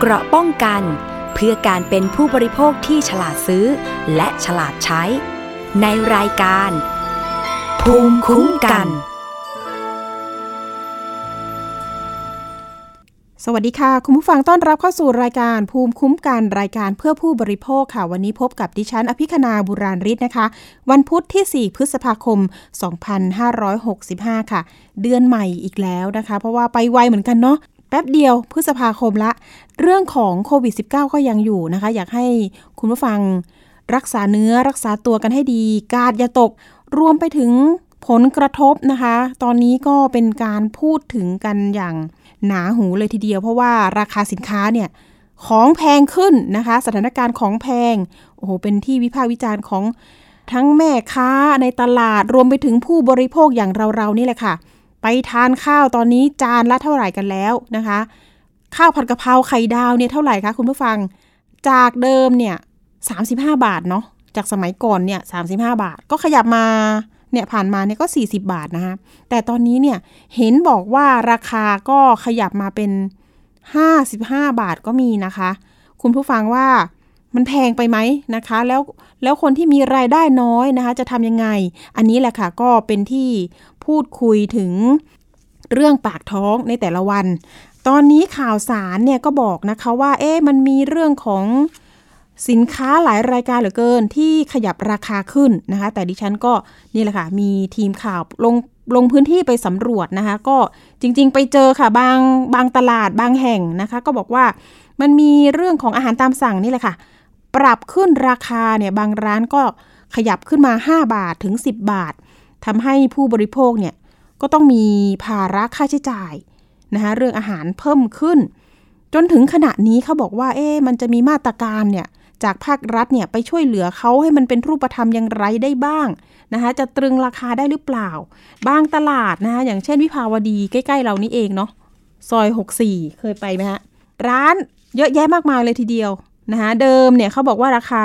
เกราะป้องกัน เพื่อการเป็นผู้บริโภคที่ฉลาดซื้อ และฉลาดใช้ ในรายการ ภูมิคุ้มกัน สวัสดีค่ะ คุณผู้ฟังต้อนรับเข้าสู่รายการภูมิคุ้มกันรายการเพื่อผู้บริโภคค่ะ วันนี้พบกับดิฉันอภิคณาบุราริศนะคะ วันพุธที่ 4 พฤษภาคม 2565 ค่ะ เดือนใหม่อีกแล้วนะคะ เพราะว่าไปไวเหมือนกันเนาะ ป๊บเดียวพฤษภาคมละ เรื่องของโควิด -19 ก็ยังอยู่นะคะ อยากให้คุณผู้ฟังรักษาเนื้อรักษาตัวกันให้ดี กาดอย่าตก รวมไปถึงผลกระทบนะคะ ตอนนี้ก็เป็นการพูดถึงกันอย่างหนาหูเลยทีเดียว เพราะว่าราคาสินค้าเนี่ยของแพงขึ้นนะคะ สถานการณ์ของแพงโอ้โหเป็นที่วิพากษ์วิจารณ์ของทั้งแม่ค้าในตลาดรวมไปถึงผู้บริโภคอย่างเราๆนี่แหละค่ะ ไปทานข้าวตอนนี้จานละเท่าไหร่กันแล้วนะคะ ข้าวผัดกะเพราไข่ดาวเนี่ยเท่าไหร่คะคุณผู้ฟัง จากเดิมเนี่ย35 บาทเนาะจากสมัยก่อนเนี่ย35 บาท ก็ขยับมาเนี่ยผ่านมาเนี่ยก็ 40 บาทนะคะแต่ตอนนี้เนี่ยเห็นบอกว่าราคาก็ขยับมาเป็น 55 บาทก็มีนะคะ คุณผู้ฟังว่ามันแพงไปไหมนะคะ แล้วแล้วคนที่มีรายได้น้อยนะคะ จะทำยังไง อันนี้แหละค่ะก็เป็นที่ พูดคุยถึงเรื่องปากท้องในแต่ละวัน ตอนนี้ข่าวสารเนี่ยก็บอกนะคะว่า เอ๊ะมันมีเรื่องของสินค้าหลายรายการเหลือเกินที่ขยับราคาขึ้นนะคะ แต่ดิฉันก็นี่แหละค่ะ มีทีมข่าวลงลงพื้นที่ไปสำรวจนะคะ ก็จริง ๆ ไปเจอค่ะบางบางตลาดบางแห่งนะคะ ก็บอกว่ามันมีเรื่องของอาหารตามสั่งนี่แหละค่ะ ปรับขึ้นราคาเนี่ยบางร้านก็ขยับขึ้นมา 5 บาทถึง 10 บาท ทำให้ผู้บริโภคเนี่ยก็ต้องมีภาระค่าใช้จ่ายนะคะเรื่องอาหารเพิ่มขึ้น จนถึงขณะนี้เขาบอกว่า เอ๊มันจะมีมาตรการเนี่ยจากภาครัฐเนี่ยไปช่วยเหลือเขาให้มันเป็นรูปธรรมอย่างไรได้บ้างนะคะจะตรึงราคาได้หรือเปล่า บางตลาดนะคะอย่างเช่นวิภาวดีใกล้ๆเรานี่เองเนาะซอย 64 เคยไปไหมฮะร้านเยอะแยะมากมายเลยทีเดียวนะคะเดิมเนี่ยเขาบอกว่าราคา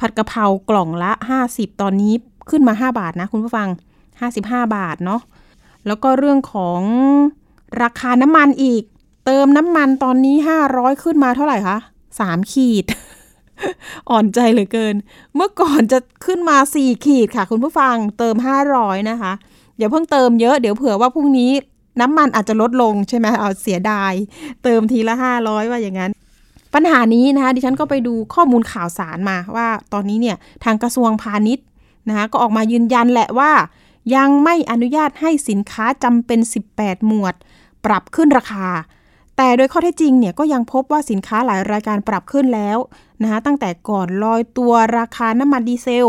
ผัดกะเพรากล่องละ 50 ตอนนี้ ขึ้นมา 5 บาทนะคุณผู้ฟัง 55 บาทเนาะแล้วก็เรื่องของราคาน้ำมันอีก เติมน้ำมันตอนนี้ 500 ขึ้นมาเท่าไหร่คะ3ขีด อ่อนใจเหลือเกิน เมื่อก่อนจะขึ้นมา 4 ขีดค่ะ คุณผู้ฟังเติม 500 นะคะอย่าเพิ่งเติมเยอะเดี๋ยวเผื่อว่าพรุ่งนี้น้ำมันอาจจะลดลงใช่ไหมเอาเสียดาย เติมทีละ 500 ว่าอย่างนั้น ปัญหานี้นะคะดิฉันก็ไปดูข้อมูลข่าวสารมาว่าตอนนี้เนี่ยทางกระทรวงพาณิชย์ นะคะก็ออกมายืนยันแหละว่า ยังไม่อนุญาตให้สินค้าจำเป็น 18 หมวด ปรับขึ้นราคา แต่โดยข้อเท็จจริงเนี่ยก็ยังพบว่าสินค้าหลายรายการปรับขึ้นแล้วนะคะตั้งแต่ก่อนลอยตัวราคาน้ำมันดีเซล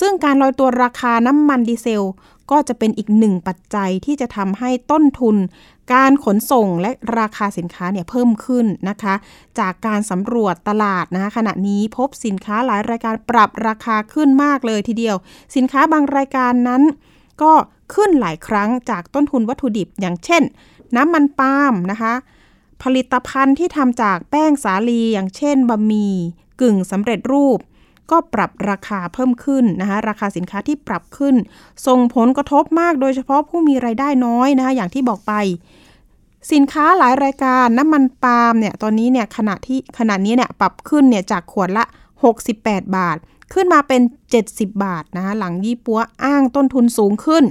ซึ่งการลอยตัวราคาน้ำมันดีเซล ก็จะเป็นอีกหนึ่งปัจจัยที่จะทำให้ต้นทุน การขนส่งและราคาสินค้าเนี่ยเพิ่มขึ้นนะคะ จากการสำรวจตลาดนะคะขณะนี้พบสินค้าหลายรายการปรับราคาขึ้นมากเลยทีเดียว สินค้าบางรายการนั้น ก็ขึ้นหลายครั้งจากต้นทุนวัตถุดิบอย่างเช่น น้ำมันปาล์มนะคะ ผลิตภัณฑ์ที่ทำจากแป้งสาลีอย่างเช่นบะหมี่กึ่งสำเร็จรูปก็ปรับราคาเพิ่มขึ้นนะคะราคาสินค้าที่ปรับขึ้น ส่งผลกระทบมากโดยเฉพาะผู้มีไรายได้น้อยนะคะอย่างที่บอกไป สินค้าหลายรายการน้ำมันปาล์มเนี่ยตอนนี้เนี่ยขณะที่ขณะนี้เนี่ยปรับขึ้นเนี่ยจากขวดละ 68 บาท ขึ้นมาเป็น 70 บาทนะคะหลังยี่ปัวอ้างต้นทุนสูงขึ้น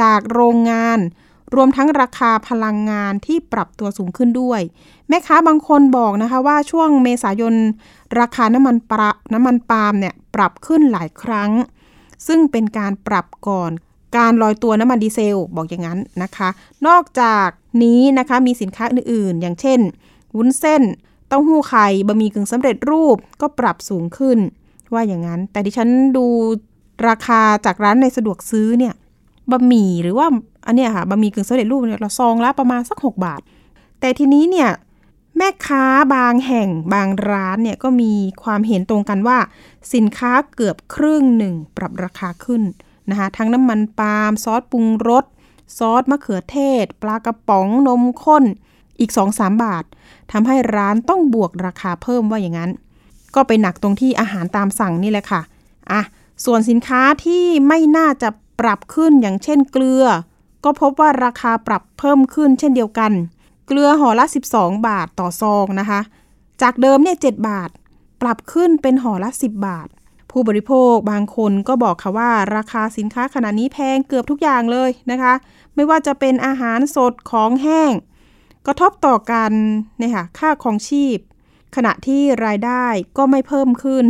จากโรงงาน รวมทั้งราคาพลังงานที่ปรับตัวสูงขึ้นด้วย แม่ค้าบางคนบอกนะคะว่าช่วงเมษายน ราคาน้ำมันปลาน้ำมันปาล์มเนี่ยปรับขึ้นหลายครั้ง ซึ่งเป็นการปรับก่อน การลอยตัวน้ำมันดีเซลบอกอย่างนั้นนะคะ นอกจากนี้นะคะมีสินค้าอื่นๆ อย่างเช่น วุ้นเส้น เต้าหู้ไข่บะหมี่กึ่งสำเร็จรูปก็ปรับสูงขึ้น ว่าอย่างนั้น แต่ดิฉันดูราคาจากร้านในสะดวกซื้อเนี่ยบะหมี่หรือว่าอันเนี้ยค่ะบะหมี่กึ่งสำเร็จรูปเนี่ยเราซองละประมาณสัก 6 บาท แต่ทีนี้เนี่ยแม่ค้าบางแห่งบางร้านเนี่ยก็มีความเห็นตรงกันว่า สินค้าเกือบครึ่งหนึ่งปรับราคาขึ้น นะคะทั้งน้ำมันปาล์มซอสปรุงรสซอสมะเขือเทศ ปลากระป๋องนมข้นอีก 2-3 บาททำให้ร้านต้องบวกราคาเพิ่มว่าอย่างนั้น ก็ไปหนักตรงที่อาหารตามสั่งนี่แหละค่ะอะส่วนสินค้าที่ไม่น่าจะปรับขึ้นอย่างเช่นเกลือ ก็พบว่าราคาปรับเพิ่มขึ้นเช่นเดียวกันเเกลือห่อละ 12 บาทต่อซองนะคะ จากเดิมเนี่ย7บาท ปรับขึ้นเป็นห่อละ 10 บาท ผู้บริโภคบางคนก็บอกค่ะว่า ราคาสินค้าขณะนี้แพงเกือบทุกอย่างเลยนะคะ ไม่ว่าจะเป็นอาหารสดของแห้ง กระทบต่อกันเนี่ยค่ะค่าของชีพ ขณะที่รายได้ก็ไม่เพิ่มขึ้น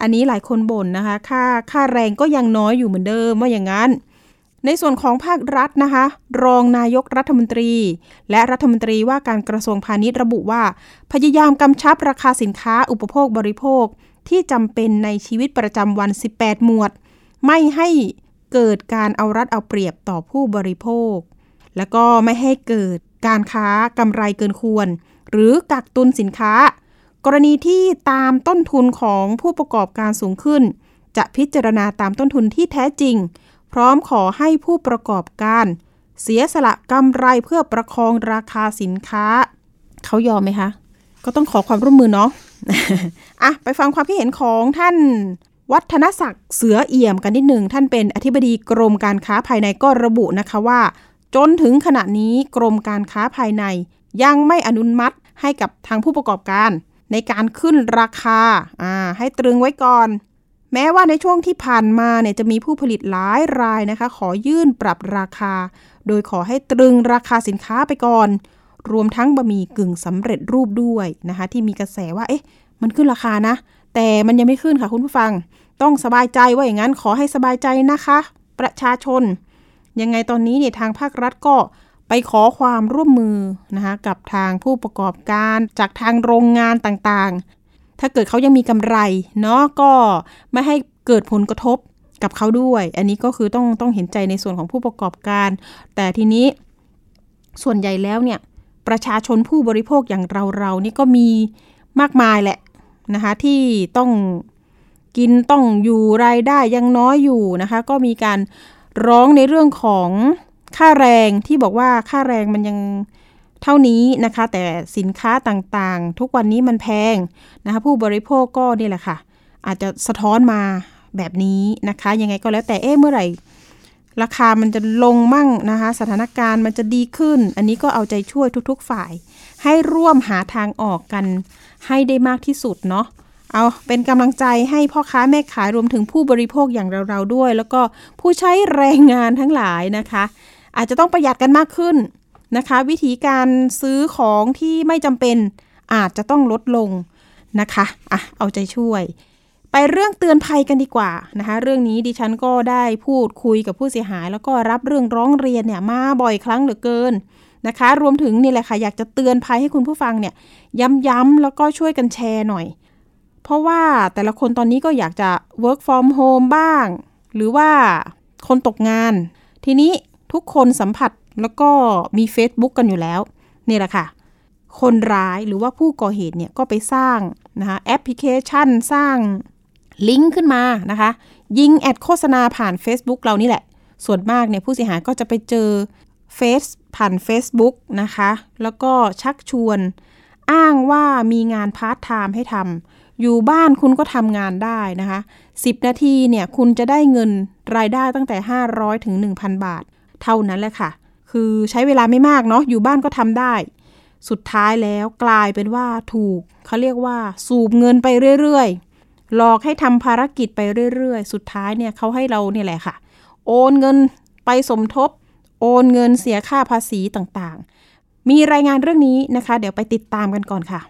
อันนี้หลายคนบ่นนะคะ ค่าค่าแรงก็ยังน้อยอยู่เหมือนเดิมว่าอย่างนั้น ในส่วนของภาครัฐนะคะ รองนายกรัฐมนตรี และรัฐมนตรีว่าการกระทรวงพาณิชย์ระบุว่า พยายามกำชับราคาสินค้าอุปโภคบริโภค ที่จำเป็นในชีวิตประจำวัน 18 หมวด ไม่ให้เกิดการเอารัดเอาเปรียบต่อผู้บริโภค แล้วก็ไม่ให้เกิดการค้ากำไรเกินควร หรือกักตุนสินค้า กรณีที่ตามต้นทุนของผู้ประกอบการสูงขึ้น จะพิจารณาตามต้นทุนที่แท้จริง พร้อมขอให้ผู้ประกอบการ เสียสละกำไรเพื่อประคองราคาสินค้า เขายอมไหมคะ ก็ต้องขอความร่วมมือเนาะ อะไปฟังความคิดเห็นของท่านวัฒนศักดิ์เสือเอี่ยมกันนิดหนึ่งท่านเป็นอธิบดีกรมการค้าภายในก็ระบุนะคะว่า จนถึงขณะนี้กรมการค้าภายใน ยังไม่อนุมัติให้กับทางผู้ประกอบการ ในการขึ้นราคาอ่าให้ตรึงไว้ก่อน แม้ว่าในช่วงที่ผ่านมาเนี่ยจะมีผู้ผลิตหลายรายนะคะ ขอยื่นปรับราคา โดยขอให้ตรึงราคาสินค้าไปก่อน รวมทั้งบะหมี่กึ่งสำเร็จรูปด้วยนะคะ ที่มีกระแสว่า เอ๊ะ มันขึ้นราคานะ แต่มันยังไม่ขึ้นค่ะคุณผู้ฟัง ต้องสบายใจว่าอย่างนั้นขอให้สบายใจนะคะ ประชาชน ยังไงตอนนี้เนี่ยทางภาครัฐก็ไปขอความร่วมมือนะคะกับทางผู้ประกอบการจากทางโรงงานต่างๆ ถ้าเกิดเขายังมีกำไรเนาะก็ไม่ให้เกิดผลกระทบกับเขาด้วย อันนี้ก็คือต้องต้องเห็นใจในส่วนของผู้ประกอบการ แต่ทีนี้ส่วนใหญ่แล้วเนี่ย ประชาชนผู้บริโภคอย่างเราเรานี่ก็มีมากมายแหละนะคะที่ต้องกินต้องอยู่รายได้ยังน้อยอยู่นะคะ ก็มีการร้องในเรื่องของค่าแรงที่บอกว่าค่าแรงมันยังเท่านี้นะคะ แต่สินค้าต่างๆ ทุกวันนี้มันแพงนะคะ ผู้บริโภคก็นี่แหละค่ะ อาจจะสะท้อนมาแบบนี้นะคะ ยังไงก็แล้วแต่เอ๊ะเมื่อไหร่ ราคามันจะลงมั่งนะคะ สถานการณ์มันจะดีขึ้น อันนี้ก็เอาใจช่วยทุกๆฝ่าย ให้ร่วมหาทางออกกันให้ได้มากที่สุดเนาะเอาเป็นกำลังใจให้พ่อค้าแม่ขายรวมถึงผู้บริโภคอย่างเราๆด้วย แล้วก็ผู้ใช้แรงงานทั้งหลายนะคะ อาจจะต้องประหยัดกันมากขึ้นนะคะ วิธีการซื้อของที่ไม่จำเป็นอาจจะต้องลดลงนะคะอะเอาใจช่วย ไปเรื่องเตือนภัยกันดีกว่านะคะเรื่องนี้ดิฉันก็ได้พูดคุยกับผู้เสียหาย แล้วก็รับเรื่องร้องเรียนเนี่ยมาบ่อยครั้งเหลือเกินนะคะ รวมถึงนี่แหละค่ะอยากจะเตือนภัยให้คุณผู้ฟังเนี่ยย้ำๆแล้วก็ช่วยกันแชร์หน่อย เพราะว่าแต่ละคนตอนนี้ก็อยากจะ work from home บ้าง หรือว่าคนตกงาน ทีนี้ทุกคนสัมผัสแล้วก็มี Facebook กันอยู่แล้วนี่แหละค่ะ คนร้ายหรือว่าผู้ก่อเหตุเนี่ยก็ไปสร้างนะคะแอปพลิเคชันสร้าง ลิงก์ขึ้นมานะคะ ยิงแอดโฆษณาผ่าน Facebook เรานี่แหละ ส่วนมากเนี่ยผู้เสียหายก็จะไปเจอเฟซผ่าน Facebook นะคะ แล้วก็ชักชวน อ้างว่ามีงานพาร์ทไทม์ให้ทำอยู่บ้านคุณก็ทำงานได้นะคะ 10 นาทีเนี่ยคุณจะได้เงินรายได้ตั้งแต่ 500 ถึง 1,000 บาท เท่านั้นแหละค่ะ คือใช้เวลาไม่มากเนาะอยู่บ้านก็ทำได้ สุดท้ายแล้วกลายเป็นว่าถูกเขาเรียกว่าสูบเงินไปเรื่อยๆ หลอกให้ทำภารกิจไปเรื่อยๆ สุดท้ายเนี่ยเขาให้เราเนี่ยแหละค่ะ โอนเงินไปสมทบ โอนเงินเสียค่าภาษีต่างๆ มีรายงานเรื่องนี้นะคะ เดี๋ยวไปติดตามกันก่อนค่ะ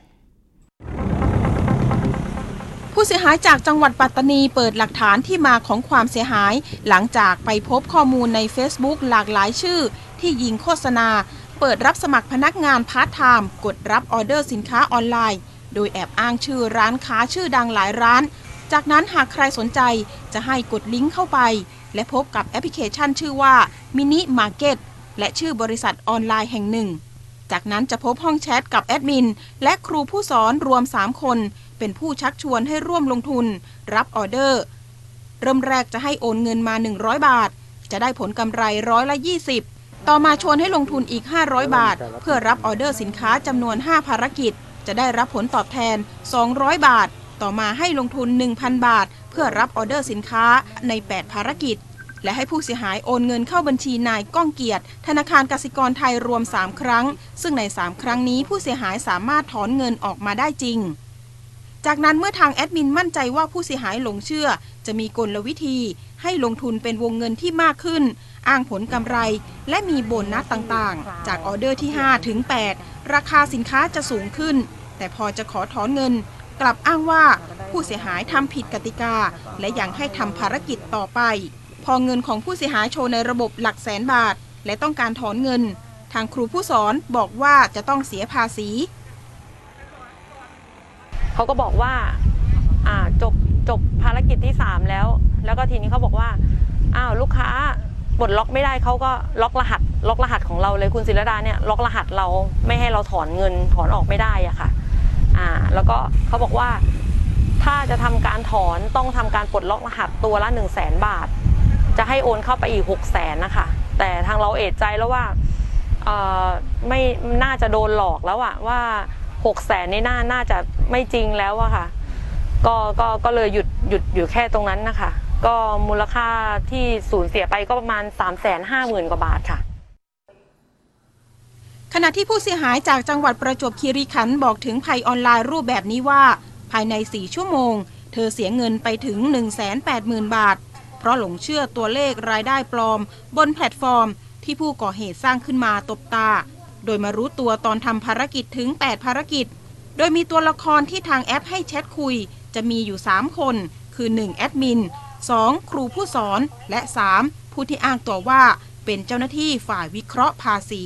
ผู้เสียหายจากจังหวัดปัตตานีเปิดหลักฐานที่มาของความเสียหาย หลังจากไปพบข้อมูลใน Facebook หลากหลายชื่อ ที่ยิงโฆษณา เปิดรับสมัครพนักงานพาร์ทไทม์กดรับออเดอร์สินค้าออนไลน์ โดยแอบอ้างชื่อร้านค้าชื่อดังหลายร้าน จากนั้นหากใครสนใจจะให้กดลิงก์เข้าไป และพบกับแอปพลิเคชันชื่อว่ามินิมาร์เก็ตและชื่อบริษัทออนไลน์แห่งหนึ่ง จากนั้นจะพบห้องแชทกับแอดมิน และครูผู้สอนรวม 3 คน เป็นผู้ชักชวนให้ร่วมลงทุน รับออเดอร์ เริ่มแรกจะให้โอนเงินมา 100 บาท จะได้ผลกำไรร้อยละ 20 ต่อมาชวนให้ลงทุนอีก 500 บาท เพื่อรับออเดอร์สินค้าจำนวน 5 ภารกิจ จะได้รับผลตอบแทน 200 บาท ต่อมาให้ลงทุน 1,000 บาท เพื่อรับออเดอร์สินค้าใน 8 ภารกิจ และให้ผู้เสียหายโอนเงินเข้าบัญชีนายก้องเกียรติธนาคารกสิกรไทยรวม 3 ครั้ง ซึ่งใน 3 ครั้งนี้ผู้เสียหายสามารถถอนเงินออกมาได้จริงจากนั้นเมื่อทางแอดมินมั่นใจว่าผู้เสียหายหลงเชื่อ จะมีกลวิธีให้ลงทุนเป็นวงเงินที่มากขึ้น อ้างผลกำไร และมีโบนนัสต่างๆ จากออเดอร์ที่ 5 ถึง 8 ราคาสินค้าจะสูงขึ้น แต่พอจะขอถอนเงิน กลับอ้างว่าผู้เสียหายทำผิดกติกา และยังให้ทำภารกิจต่อไป พอเงินของผู้เสียหายโชว์ในระบบหลักแสนบาท และต้องการถอนเงิน ทางครูผู้สอนบอกว่าจะต้องเสียภาษี เขาก็บอกว่าาจบจบภารกิจที่สามแล้ว แล้วก็ทีนี้เขาบอกว่าอ้าวลูกค้า ปลดล็อกไม่ได้เขาก็ล็อกรหัส ล็อกรหัสของเราเลยคุณศิรดาเนี่ยล็อกรหัสเราไม่ให้เราถอนเงินถอนออกไม่ได้อะค่ะอ่าแล้วก็เขาบอกว่าถ้าจะทำการถอนต้องทำการปลดล็อกรหัสตัวละ 1 0 0 0 0แสนบาท จะให้โอนเข้าไปอีก 6 0แสนนะคะแต่ทางเราเอะใจแล้วว่าเออไม่น่าจะโดนหลอกแล้วอะว่าหกแสนนี่น่าน่าจะไม่จริงแล้วอะค่ะก็ก็ก็เลยหยุดหยุดอยู่แค่ตรงนั้นนะคะ ก็มูลค่าที่สูญเสียไปก็ประมาณสามแสนห้าหมื่นกว่าบาทค่ะ ขณะที่ผู้เสียหายจากจังหวัดประจวบคีรีขันธ์บอกถึงภัยออนไลน์รูปแบบนี้ว่า ภายใน 4 ชั่วโมง เธอเสียเงินไปถึง 180,000 บาท เพราะหลงเชื่อตัวเลขรายได้ปลอม บนแพลตฟอร์ม ที่ผู้ก่อเหตุสร้างขึ้นมาตบตา โดยมารู้ตัวตอนทำภารกิจถึง 8 ภารกิจ โดยมีตัวละครที่ทางแอปให้แชทคุย จะมีอยู่ 3 คน คือ 1 แอดมิน 2 ครูผู้สอน และ 3 ผู้ที่อ้างตัวว่าเป็นเจ้าหน้าที่ฝ่ายวิเคราะห์ภาษี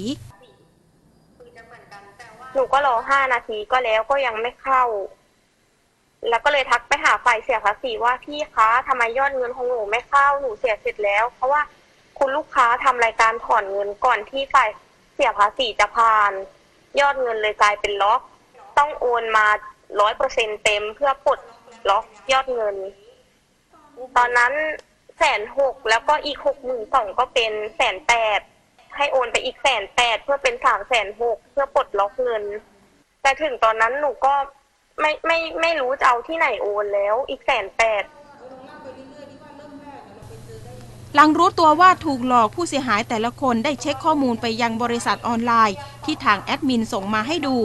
หนูก็รอห้านาทีก็แล้วก็ยังไม่เข้า แล้วก็เลยทักไปหาฝ่ายเสียภาษีว่าพี่คะทำไมยอดเงินของหนูไม่เข้าหนูเสียเสร็จแล้ว เพราะว่าคุณลูกค้าทำรายการถอนเงินก่อนที่ฝ่ายเสียภาษีจะผ่าน ยอดเงินเลยกลายเป็นล็อก ต้องโอนมาร้อยเปอร์เซ็นเต็มเพื่อปลดล็อกยอดเงิน ตอนนั้นแสนหกแล้วก็อีกหกหมื่นสองก็เป็นแสนแปดให้โอนไปอีกแสนแปดเพื่อเป็นสามแสนหกเพื่อปลดล็อกเงิน แต่ถึงตอนนั้นหนูก็ไม่ไม่ไม่รู้จะเอาที่ไหนโอนแล้วอีกแสนแปดหลังรู้ตัวว่าถูกหลอกผู้เสียหายแต่ละคนได้เช็คข้อมูลไปยังบริษัทออนไลน์ ที่ทางแอดมินส่งมาให้ดู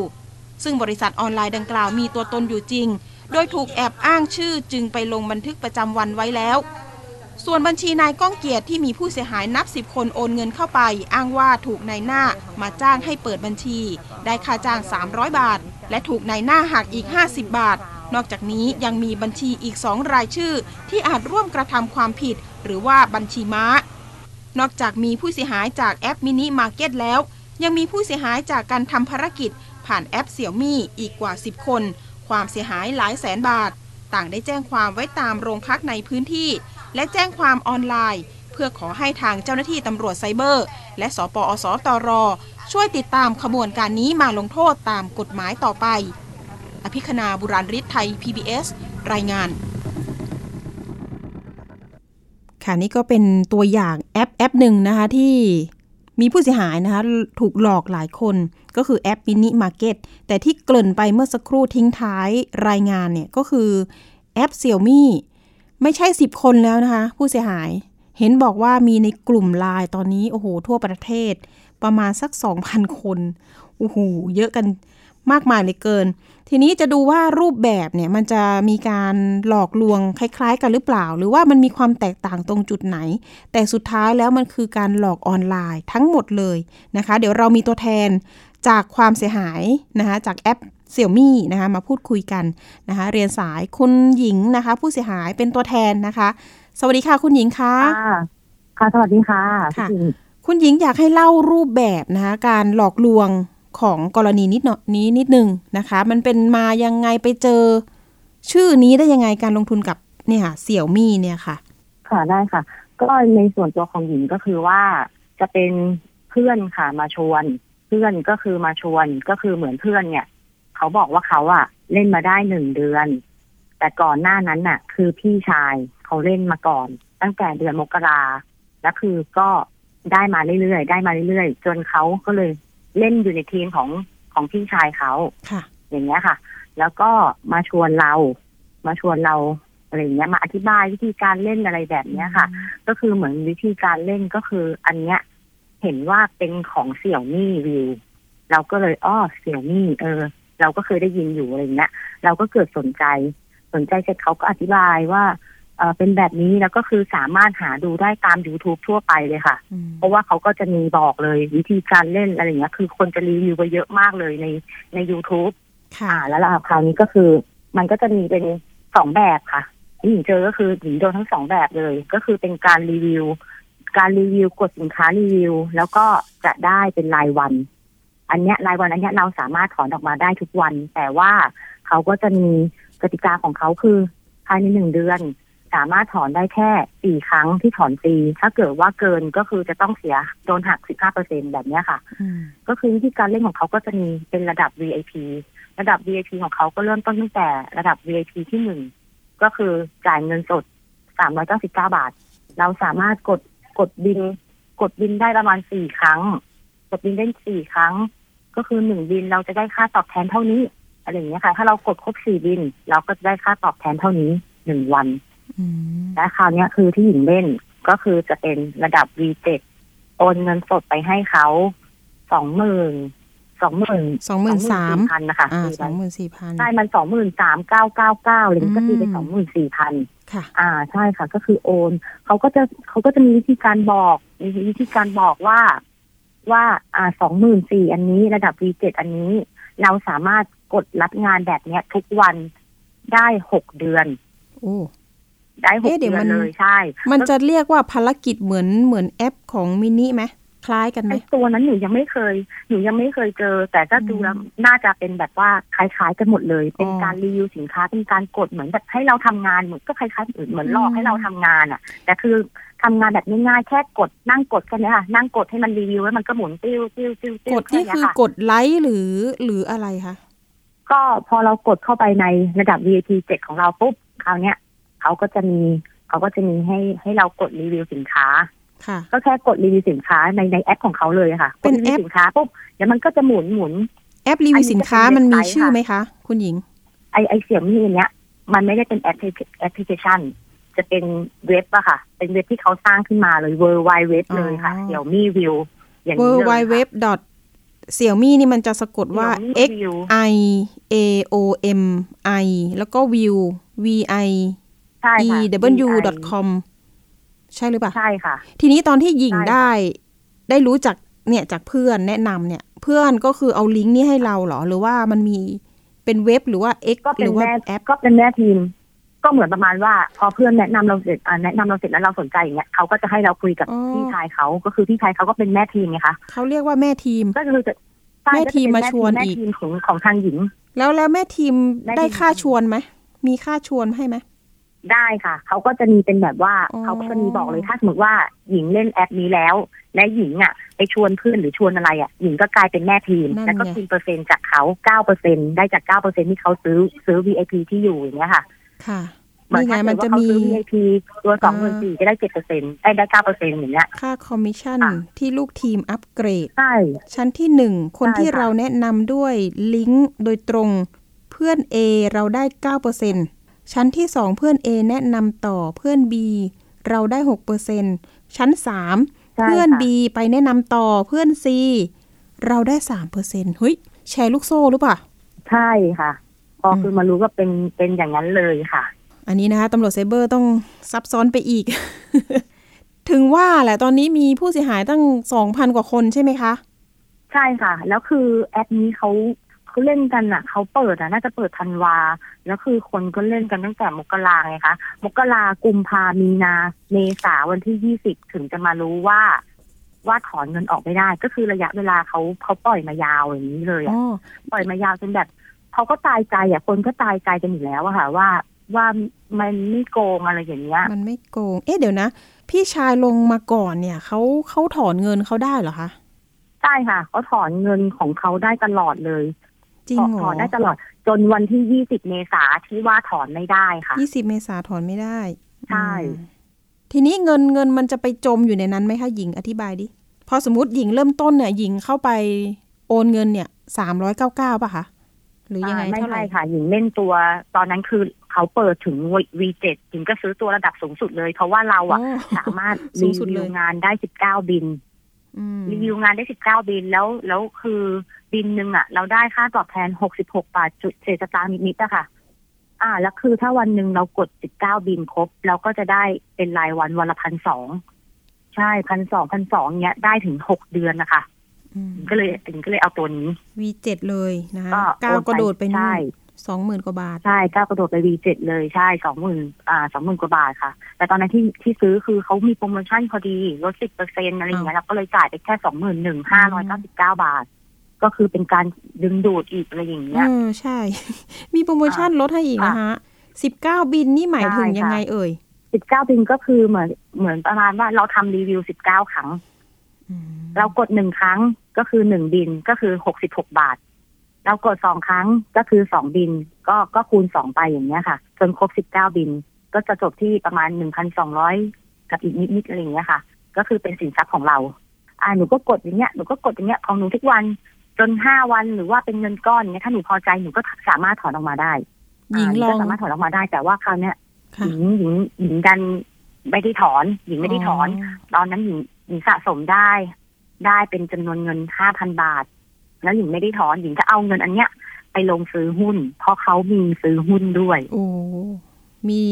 ซึ่งบริษัทออนไลน์ดังกล่าวมีตัวตนอยู่จริง โดยถูกแอบอ้างชื่อจึงไปลงบันทึกประจำวันไว้แล้ว ส่วนบัญชีนายก้องเกียรติที่มีผู้เสียหายนับสิบคนโอนเงินเข้าไป อ้างว่าถูกนายหน้ามาจ้างให้เปิดบัญชี ได้ค่าจ้าง 300 บาท และถูกนายหน้าหักอีก 50 บาท นอกจากนี้ยังมีบัญชีอีก2รายชื่อ ที่อาจร่วมกระทำความผิด หรือว่าบัญชีม้า นอกจากมีผู้เสียหายจากแอปมินิมาร์เก็ตแล้ว ยังมีผู้เสียหายจากการทำภารกิจผ่านแอปเสี่ยวมี่อีกกว่า 10 คน ความเสียหายหลายแสนบาท ต่างได้แจ้งความไว้ตามโรงพักในพื้นที่ และแจ้งความออนไลน์ เพื่อขอให้ทางเจ้าหน้าที่ตำรวจไซเบอร์ และสปอสตร ช่วยติดตามขบวนการนี้มาลงโทษตามกฎหมายต่อไป อภิคณาบุราริศไทย PBS รายงานค่ะนี่ก็เป็นตัวอย่างแอปแอปหนึ่งนะคะที่ มีผู้เสียหายนะคะ ถูกหลอกหลายคนก็คือแอปมินิมาร์เก็ตแต่ที่เกริ่นไปเมื่อสักครู่ทิ้งท้ายรายงานเนี่ย ก็คือแอปเสี่ยวมี่ไม่ใช่ 10 คนแล้วนะคะ ผู้เสียหายเห็นบอกว่ามีในกลุ่มไลน์ตอนนี้ โอ้โห ทั่วประเทศ ประมาณสัก 2,000 คนโอ้โหเยอะกัน มากมายเลยเกิน ทีนี้จะดูว่ารูปแบบเนี่ยมันจะมีการหลอกลวงคล้ายๆ กันหรือเปล่า หรือว่ามันมีความแตกต่างตรงจุดไหน แต่สุดท้ายแล้วมันคือการหลอกออนไลน์ทั้งหมดเลยนะคะ เดี๋ยวเรามีตัวแทนจากความเสียหายนะคะจากแอปเสี่ยวมี่นะคะมาพูดคุยกันนะคะเรียนสายคุณหญิงนะคะ ผู้เสียหายเป็นตัวแทนนะคะ สวัสดีค่ะคุณหญิงคะค่ะค่ะสวัสดีค่ะค่ะพี่หญิงคุณหญิงอยากให้เล่ารูปแบบนะคะการหลอกลวง ของกรณีนิดหน่อยนี้นิดนึงนะคะ มันเป็นมายังไงไปเจอ ชื่อนี้ได้ยังไงการลงทุนกับเนี่ยค่ะเสี่ยวมี่เนี่ยค่ะ ค่ะได้ค่ะ ก็ในส่วนตัวของหญิงก็คือว่าจะเป็นเพื่อนค่ะมาชวน เพื่อนก็คือมาชวนก็คือเหมือนเพื่อนเนี่ย เขาบอกว่าเขาอะเล่นมาได้หนึ่งเดือน แต่ก่อนหน้านั้นน่ะ คือพี่ชายเขาเล่นมาก่อน ตั้งแต่เดือนมกราแล้วคือก็ได้มาเรื่อยๆได้มาเรื่อยๆจนเขาก็เลย เล่นอยู่ในทีมของของพี่ชายเขาค่ะ อย่างเงี้ยค่ะ แล้วก็มาชวนเรา มาชวนเราอะไรเงี้ยมาอธิบายวิธีการเล่นอะไรแบบเนี้ยค่ะ ก็คือเหมือนวิธีการเล่นก็คืออันเนี้ยเห็นว่าเป็นของเสี่ยวมี่วิว เราก็เลยอ้อเสี่ยวมี่เออ เราก็เคยได้ยินอยู่อะไรเงี้ย เราก็เกิดสนใจ สนใจเสร็จเขาก็อธิบายว่า เออเป็นแบบนี้แล้วก็คือสามารถหาดูได้ตาม YouTube ทั่วไปเลยค่ะอืมเพราะว่าเขาก็จะมีบอกเลยวิธีการเล่นอะไรอย่างเงี้ย คือคนจะรีวิวไปเยอะมากเลยในใน YouTube ค่ะอ่าแล้วล่ะคราวนี้ก็คือ มันก็จะมีเป็นสองแบบค่ะที่หญิงเจอก็คือหญิงโดนทั้งสองแบบเลย ก็คือเป็นการรีวิว การรีวิวกดสินค้ารีวิว แล้วก็จะได้เป็นรายวัน อันเนี้ยรายวันอันเนี้ยเราสามารถถอนออกมาได้ทุกวัน แต่ว่าเขาก็จะมีกติกาของเขาคือภายในหนึ่งเดือน สามารถถอนได้แค่สี่ครั้งที่ถอนฟรีถ้าเกิดว่าเกินก็คือจะต้องเสียโดนหักสิบห้าเปอร์เซ็นแบบเนี้ยค่ะอืมก็คือวิธีการเล่นของเขาก็จะมีเป็นระดับ VIP ระดับ VIP ของเขาก็เริ่มต้นตั้งแต่ระดับ VIP ที่หนึ่งก็คือจ่ายเงินสด399บาท เราสามารถกดกดบิน กดบินได้ประมาณสี่ครั้ง กดบินได้สี่ครั้ง ก็คือหนึ่งบินเราจะได้ค่าตอบแทนเท่านี้อะไรอย่างเงี้ยค่ะ ถ้าเรากดครบสี่บิน เราก็จะได้ค่าตอบแทนเท่านี้หนึ่งวันอืม และคราวเนี้ยคือที่หญิงเล่นก็คือจะเป็นระดับ V7 โอนเงินสดไปให้เขาสองหมื่นสองหมื่นสองหมื่นสามพันนะคะอ่าตีสไปองหมื่นสี่พันใช่ มันสองหมื่นสามเก้าเก้าเก้าเลยก็ตีไปอืมสองหมื่นสี่พันค่ะ อ่าใช่ค่ะ ก็คือโอน เขาก็จะเขาก็จะมีวิธีการบอกมีวิธีการบอกว่าว่าอ่าสองหมื่นสี่อันนี้ระดับ V7 อันนี้ เราสามารถกดรับงานแบบเนี้ยทุกวันได้หกเดือนโอ้ ได้หกเอ๊ะเดี๋เดืยวอนมันเลยใช่ มันจะเรียกว่าภารกิจเหมือนเหมือนแอปของมินิไหมคล้ายกันไหมไอ้ตัวนั้นหนูยังไม่เคยหนูยังไม่เคยเจอ แต่ถ้าอืมดูแล้วน่าจะเป็นแบบว่าคล้ายๆกันหมดเลย เป็นอ๋อการรีวิวสินค้าเป็นการกดเหมือนแบบให้เราทำงานเหมือนก็คล้ายๆเหมือนเหมือนหลอกอืมให้เราทำงานอะ แต่คือทำงานแบบง่ายๆแค่กดนั่งกดแค่เนี้ยค่ะนั่งกดให้มันรีวิวแล้วมันก็หมุนติ้วติ้วติ้วติ้วกดนี่แเยคือค่ะกดไลค์หรือหรืออะไรคะก็พอเรากดเข้าไปในระดับ VIP 7ของเราปุ๊บคราวเนี้ย เขาก็จะมีเขาก็จะมีให้ให้เรากดรีวิวสินค้าค่ะก็แค่กดรีวิวสินค้าในในแอปของเขาเลยค่ะกเป็ดนรีแอวิวปสินค้าปุ๊บเดี๋ยวมันก็จะหมุนหมุนแอปรีวิวสินค้าอันนี้จะเป็นมันมีเว็บไซต์ชื่อค่ะไหมคะ คุณหญิง ไอไอเสี่ยมี่อันเนี้ย มันไม่ได้เป็นแอปพลิเคแอปพลิเคชัน จะเป็นเว็บอะค่ะ เป็นเว็บที่เขาสร้างขึ้นมาเลย World Wide Web เลยค่ะอ๋อเสี่ยวมี่วิวอย่าง w นี้ w เลย w w เสี่ยวมี่นี่มันจะสะกดว่า x View i a o m i แล้วก็ view v i ใช่ e ค่ะ w VI com ใช่หรือเปล่า ใช่ค่ะ ทีนี้ตอนที่หญิงใช่ค่ะได้ ได้รู้จักเนี่ยจากเพื่อนแนะนำเนี่ย เพื่อนก็คือเอาลิงก์นี้ให้เราเหรอ หรือว่ามันมีเป็นเว็บหรือว่า X ก็หเป็นรือว่าแม่แอปก็เป็นแม่ทีม ก็เหมือนประมาณว่า พอเพื่อนแนะนำเราเสร็จอ่าแนะนำเราเสร็จแล้วเราสนใจอย่างเงี้ยเขาก็จะให้เราคุยกับอ๋อพี่ชายเขาก็คือพี่ชายเขาก็เป็นแม่ทีมไงคะเขาเรียกว่าแม่ทีมก็คือจะใช่แม่ทีมก็จะเป็มาชวนแม่อีกทีมของของทางหญิง แล้วแล้วแม่ทีมแม่ทีมได้ค่าชวนไหมมีค่าชวนให้ไหม ได้ค่ะ เขาก็จะมีเป็นแบบว่าอ๋อเขาก็จะมีบอกเลยถ้าสมมติว่าหญิงเล่นแอปนี้แล้ว และหญิงอะ ไปชวนเพื่อนหรือชวนอะไรอะ หญิงก็กลายเป็นแม่ทีมนั่นไงแล้วก็กินเปอร์เซ็นต์จากเขาเก้าเปอร์เซ็นได้จากเก้าเปอร์เซ็นที่เขาซื้อซื้อ VIP ที่อยู่อย่างเงี้ยค่ะ ค่ะเหมือนนี่ไงถ้ามันเกิจะดว่าเขามีซื้อ VIP ตัวสองหมื่นสี่จะได้เจ็ดเปอร์เซ็นได้ได้เก้าเปอร์เซ็นอย่างเงี้ย ค่าคอมมิชชั่นค่ะที่ลูกทีมอัปเกรด ใช่ ชั้นที่หนึ่งคนใช่ที่ค่ะเราแนะนำด้วยลิงก์โดยตรง เพื่อน A เราได้เก้าเปอร์เซ็น ชั้นที่สองเพื่อน A แนะนำต่อเพื่อน B เราได้หกเปอร์เซ็นชั้นสามใช่เพื่อนค่ะ B ไปแนะนำต่อเพื่อน C เราได้สามเปอร์เซ็นเฮ้ยแชร์ลูกโซ่หรือเปล่า ใช่ค่ะ พออมคือมารู้ก็เป็นเป็นอย่างนั้นเลยค่ะ อันนี้นะคะตำรวจไซเบอร์ต้องซับซ้อนไปอีก ถึงว่าแหละตอนนี้มีผู้เสียหายตั้งสองพันกว่าคนใช่ไหมคะ ใช่ค่ะ แล้วคือแอปนี้เขา เขาเล่นกันอะเขาเปิดอะน่าจะเปิดธันวา แล้วคือคนก็เล่นกันตั้งแต่มกราไงคะมกรากุมภามีนา เมษาวันที่ยี่สิบถึงจะมารู้ว่า ว่าถอนเงินออกไม่ได้ ก็คือระยะเวลาเขาเขาปล่อยมายาวอย่างนี้เลยอะอ๋อปล่อยมายาวจนแบบเขาก็ตายใจอะคนก็ตายใจกันอยู่แล้วอะค่ะ ว่าว่ามันไม่โกงอะไรอย่างเงี้ย มันไม่โกง เอ๊ะเดี๋ยวนะ พี่ชายลงมาก่อนเนี่ยเขาเขาถอนเงินเขาได้เหรอคะใช่ค่ะเขาถอนเงินของเขาได้ตลอดเลย จริงเหรถออนได้ตลอดจนวันที่ยี่สิบเมษาที่ว่าถอนไม่ได้ค่ะยี่สิบเมษาถอนไม่ได้ ใช่อืมทีนี้เงินเงินมันจะไปจมอยู่ในนั้นไหมคะหญิงอธิบายดิ พอสมมติหญิงเริ่มต้นเนี่ย หญิงเข้าไปโอนเงินเนี่ยสามร้อยเก้าเก้าป่ะคะหรือยังไงอ่าไม่เท่าไหร่ใช่ค่ะหญิงเล่นตัวตอนนั้นคือเขาเปิดถึง V7 ถึงก็ซื้อตัวระดับสูงสุดเลย เพราะว่าเราอะโอ้สามารถสูรีงสุดเลวิยวงานได้สิบเก้าบินอืมรีวิวงานได้สิบเก้าบินแล้วแล้วคือ บินหนึ่งอะเราได้ค่าตอบแทนหกสิบหกบาทจุดเศษสตางค์นิดๆอะค่ะ อ่า แล้วคือถ้าวันหนึ่งเรากดสิบเก้าบินครบ เราก็จะได้เป็นรายวันวันละพันสองใช่พันสองพันสองเนี้ยได้ถึงหกเดือนนะคะอืมก็เลยถึงก็เลยเอาตัวนี้ V7 เลยนะคะก็ก้าวกระโดดไปนู่ใช่นสองหมื่นกว่าบาท ใช่ก้าวกระโดดไป V7 เลยใช่สองหมื่นอ่าสองหมื่นกว่าบาทค่ะ แต่ตอนนั้นที่ที่ซื้อคือเขามีโปรโมชั่นพอดีลดสิบเปอร์เซ็นอะไรอย่างเงี้ยเราก็เลยจ่ายไปแค่สองหมื่นหนึ่งห้าร้อยเก้าสิบเก้าบาท ก็คือเป็นการดึงดูดอีกอะไรอย่างเอเงี้ยอใช่ มีโปรโมชั่นลดให้อีกนะฮะสิบเก้าบินนี่หมายถึงใช่ค่ะยังไงเอ่ยสิบเก้าบินก็คือเหมือนเหมือนประมาณว่าเราทำรีวิวสิบเก้าครั้งอืมเรากดหนึ่งครั้งก็คือหนึ่งบินก็คือหกสิบหกบาท เรากดสองครั้งก็คือสองบิน ก็ก็คูณสองไปอย่างเงี้ยค่ะ จนครบสิบเก้าบิน ก็จะจบที่ประมาณหนึ่งพันสองร้อยกับอีกนิดๆอะไรอย่างเงี้ยค่ะ ก็คือเป็นสินทรัพย์ของเรา อ่าหนูก็กดอย่างเงี้ยหนูก็กดอย่างเงี้ยของหนูทุกวัน จนห้าวันหรือว่าเป็นเงินก้อนเงี้ยถ้าหนูพอใจหนูก็สามารถถอนออกมาได้หญิงลาองก็สามารถถอนออกมาได้ แต่ว่าคราวเนี้ยค่ะหญิงหญิงหญิงดันไม่ได้ถอน หญิงไม่ได้ถอน ตอนนั้นหญิงหญิงสะสมได้ ได้เป็นจำนวนเงินห้าพันบาท แล้วหญิงไม่ได้ถอนหญิงก็เอาเงินอันเนี้ย ไปลงซื้อหุ้น เพราะเขามีซื้อหุ้นด้วย โอ้มี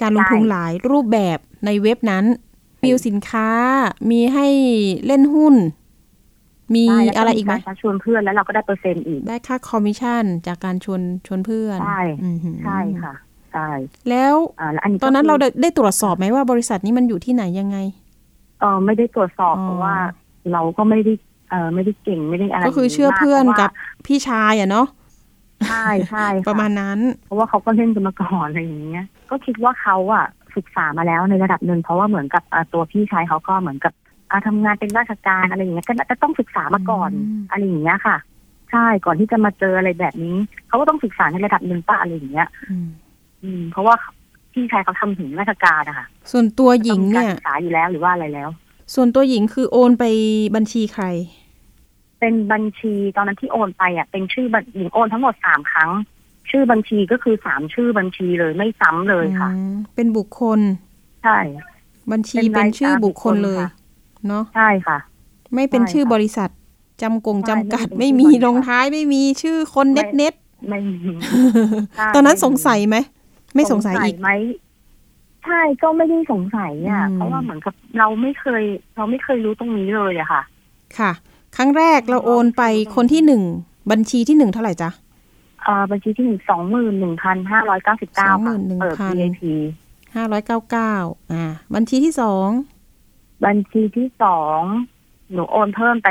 การลงทุนใช่หลายรูปแบบในเว็บนั้นรีวิวสินค้ามีให้เล่นหุ้น มีใช่แล้วอะไรอีกไหม การชักชวนเพื่อนแล้วเราก็ได้เปอร์เซ็นต์อีก ได้ค่าคอมมิชชั่นจากการชวนชวนเพื่อน ใช่อือหือใช่ค่ะใช่แล้วอ่าแล้วอันนี้ก็ตอนนั้นเราคืได้ได้ตรวจสอบไหมว่าบริษัทนี้มันอยู่ที่ไหนยังไงเออไม่ได้ตรวจสอบอ๋อเพราะว่าเราก็ไม่ได้เออไม่ได้เก่งไม่ได้อะไรก็คือเชื่อเพื่อนกับพี่ชายอะเนาะใช่ใช่ค่ประมาณนั้น เพราะว่าเขาก็เล่นกันมาก่อนอะไรอย่างเงี้ย ก็คิดว่าเขาอะศึกษามาแล้วในระดับหนึ่งเพราะว่าเหมือนกับอ่าตัวพี่ชายเขาก็เหมือนกับ อ่าทำงานเป็นราชการอะไรอย่างเงี้ยก็จะต้องศึกษามาก่อนอืมอะไรอย่างเงี้ยค่ะ ใช่ก่อนที่จะมาเจออะไรแบบนี้ เขาก็ต้องศึกษาในระดับหนึ่งป้าอะไรอย่างเงี้ยอืมอืม เพราะว่าพี่ชายเขาทำถึงราชการอะค่ะส่วนตัวหญิงต้องมีการเนี่ยศึกษาอยู่แล้วหรือว่าอะไรแล้ว ส่วนตัวหญิงคือโอนไปบัญชีใคร เป็นบัญชีตอนนั้นที่โอนไปอะเป็นชื่อบัญหญิงโอนทั้งหมดสามครั้ง ชื่อบัญชีก็คือสามชื่อบัญชีเลยไม่ซ้ำเลยค่ะอืมเป็นบุคคล ใช่ บัญชีเป็นเป็นรายชื่อการบุคคลเลยบุคคลค่ะ เนาะใช่ค่ะ ไม่เป็นใช่ชื่อค่ะบริษัทจำกงใช่จำกัดไม่ไม่เป็นชื่อบริษัทมีลงท้ายไม่มีชื่อคนไม่เน็ตเน็ตไม่มีใช่ตอนนั้นไม่มีสงสัยไหม ไม่สงสัยอีกไหมใช่ก็ไม่ได้สงสัยอะอืมเพราะว่าเหมือนกับเราไม่เคย เราไม่เคยรู้ตรงนี้เลยอะค่ะ ค่ะ ครั้งแรกเราโอนไปคนที่หนึ่งบัญชีที่หนึ่งเท่าไหร่จ๊ะเอ่อบัญชีที่หนึ่งสองหมื่นหนึ่งพันห้าร้อยเก้าสิบเก้า21,000เปิด VIP ห้าร้อยเก้าเก้าอ่า บัญชีที่สอง บัญชีที่สองหนูโอนเพิ่มไป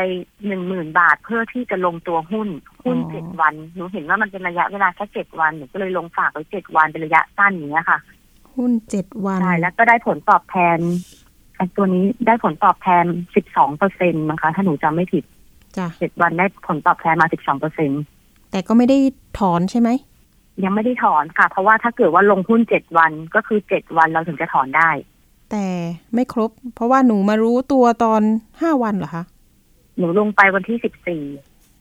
หนึ่งหมื่นบาทเพื่อที่จะลงตัวหุ้น หุ้นเจ็ดวัน หนูเห็นว่ามันเป็นระยะเวลาแค่เจ็ดวันหนูก็เลยลงฝากไว้เจ็ดวันเป็นระยะสั้นอย่างเงี้ยค่ะ หุ้นเจ็ดวันใช่แล้วก็ได้ผลตอบแทนไอ้ตัวนี้ได้ผลตอบแทนสิบสองเปอร์เซ็นต์นะคะ ถ้าหนูจำไม่ผิดจ้ะเจ็ดวันได้ผลตอบแทนมาสิบสองเปอร์เซ็นแต่ก็ไม่ได้ถอนใช่ไหมยังไม่ได้ถอนค่ะ เพราะว่าถ้าเกิดว่าลงหุ้นเจ็ดวันก็คือเจ็ดวันเราถึงจะถอนได้ แต่ไม่ครบ เพราะว่าหนูมารู้ตัวตอนห้าวันเหรอคะหนูลงไปวันที่สิบสี่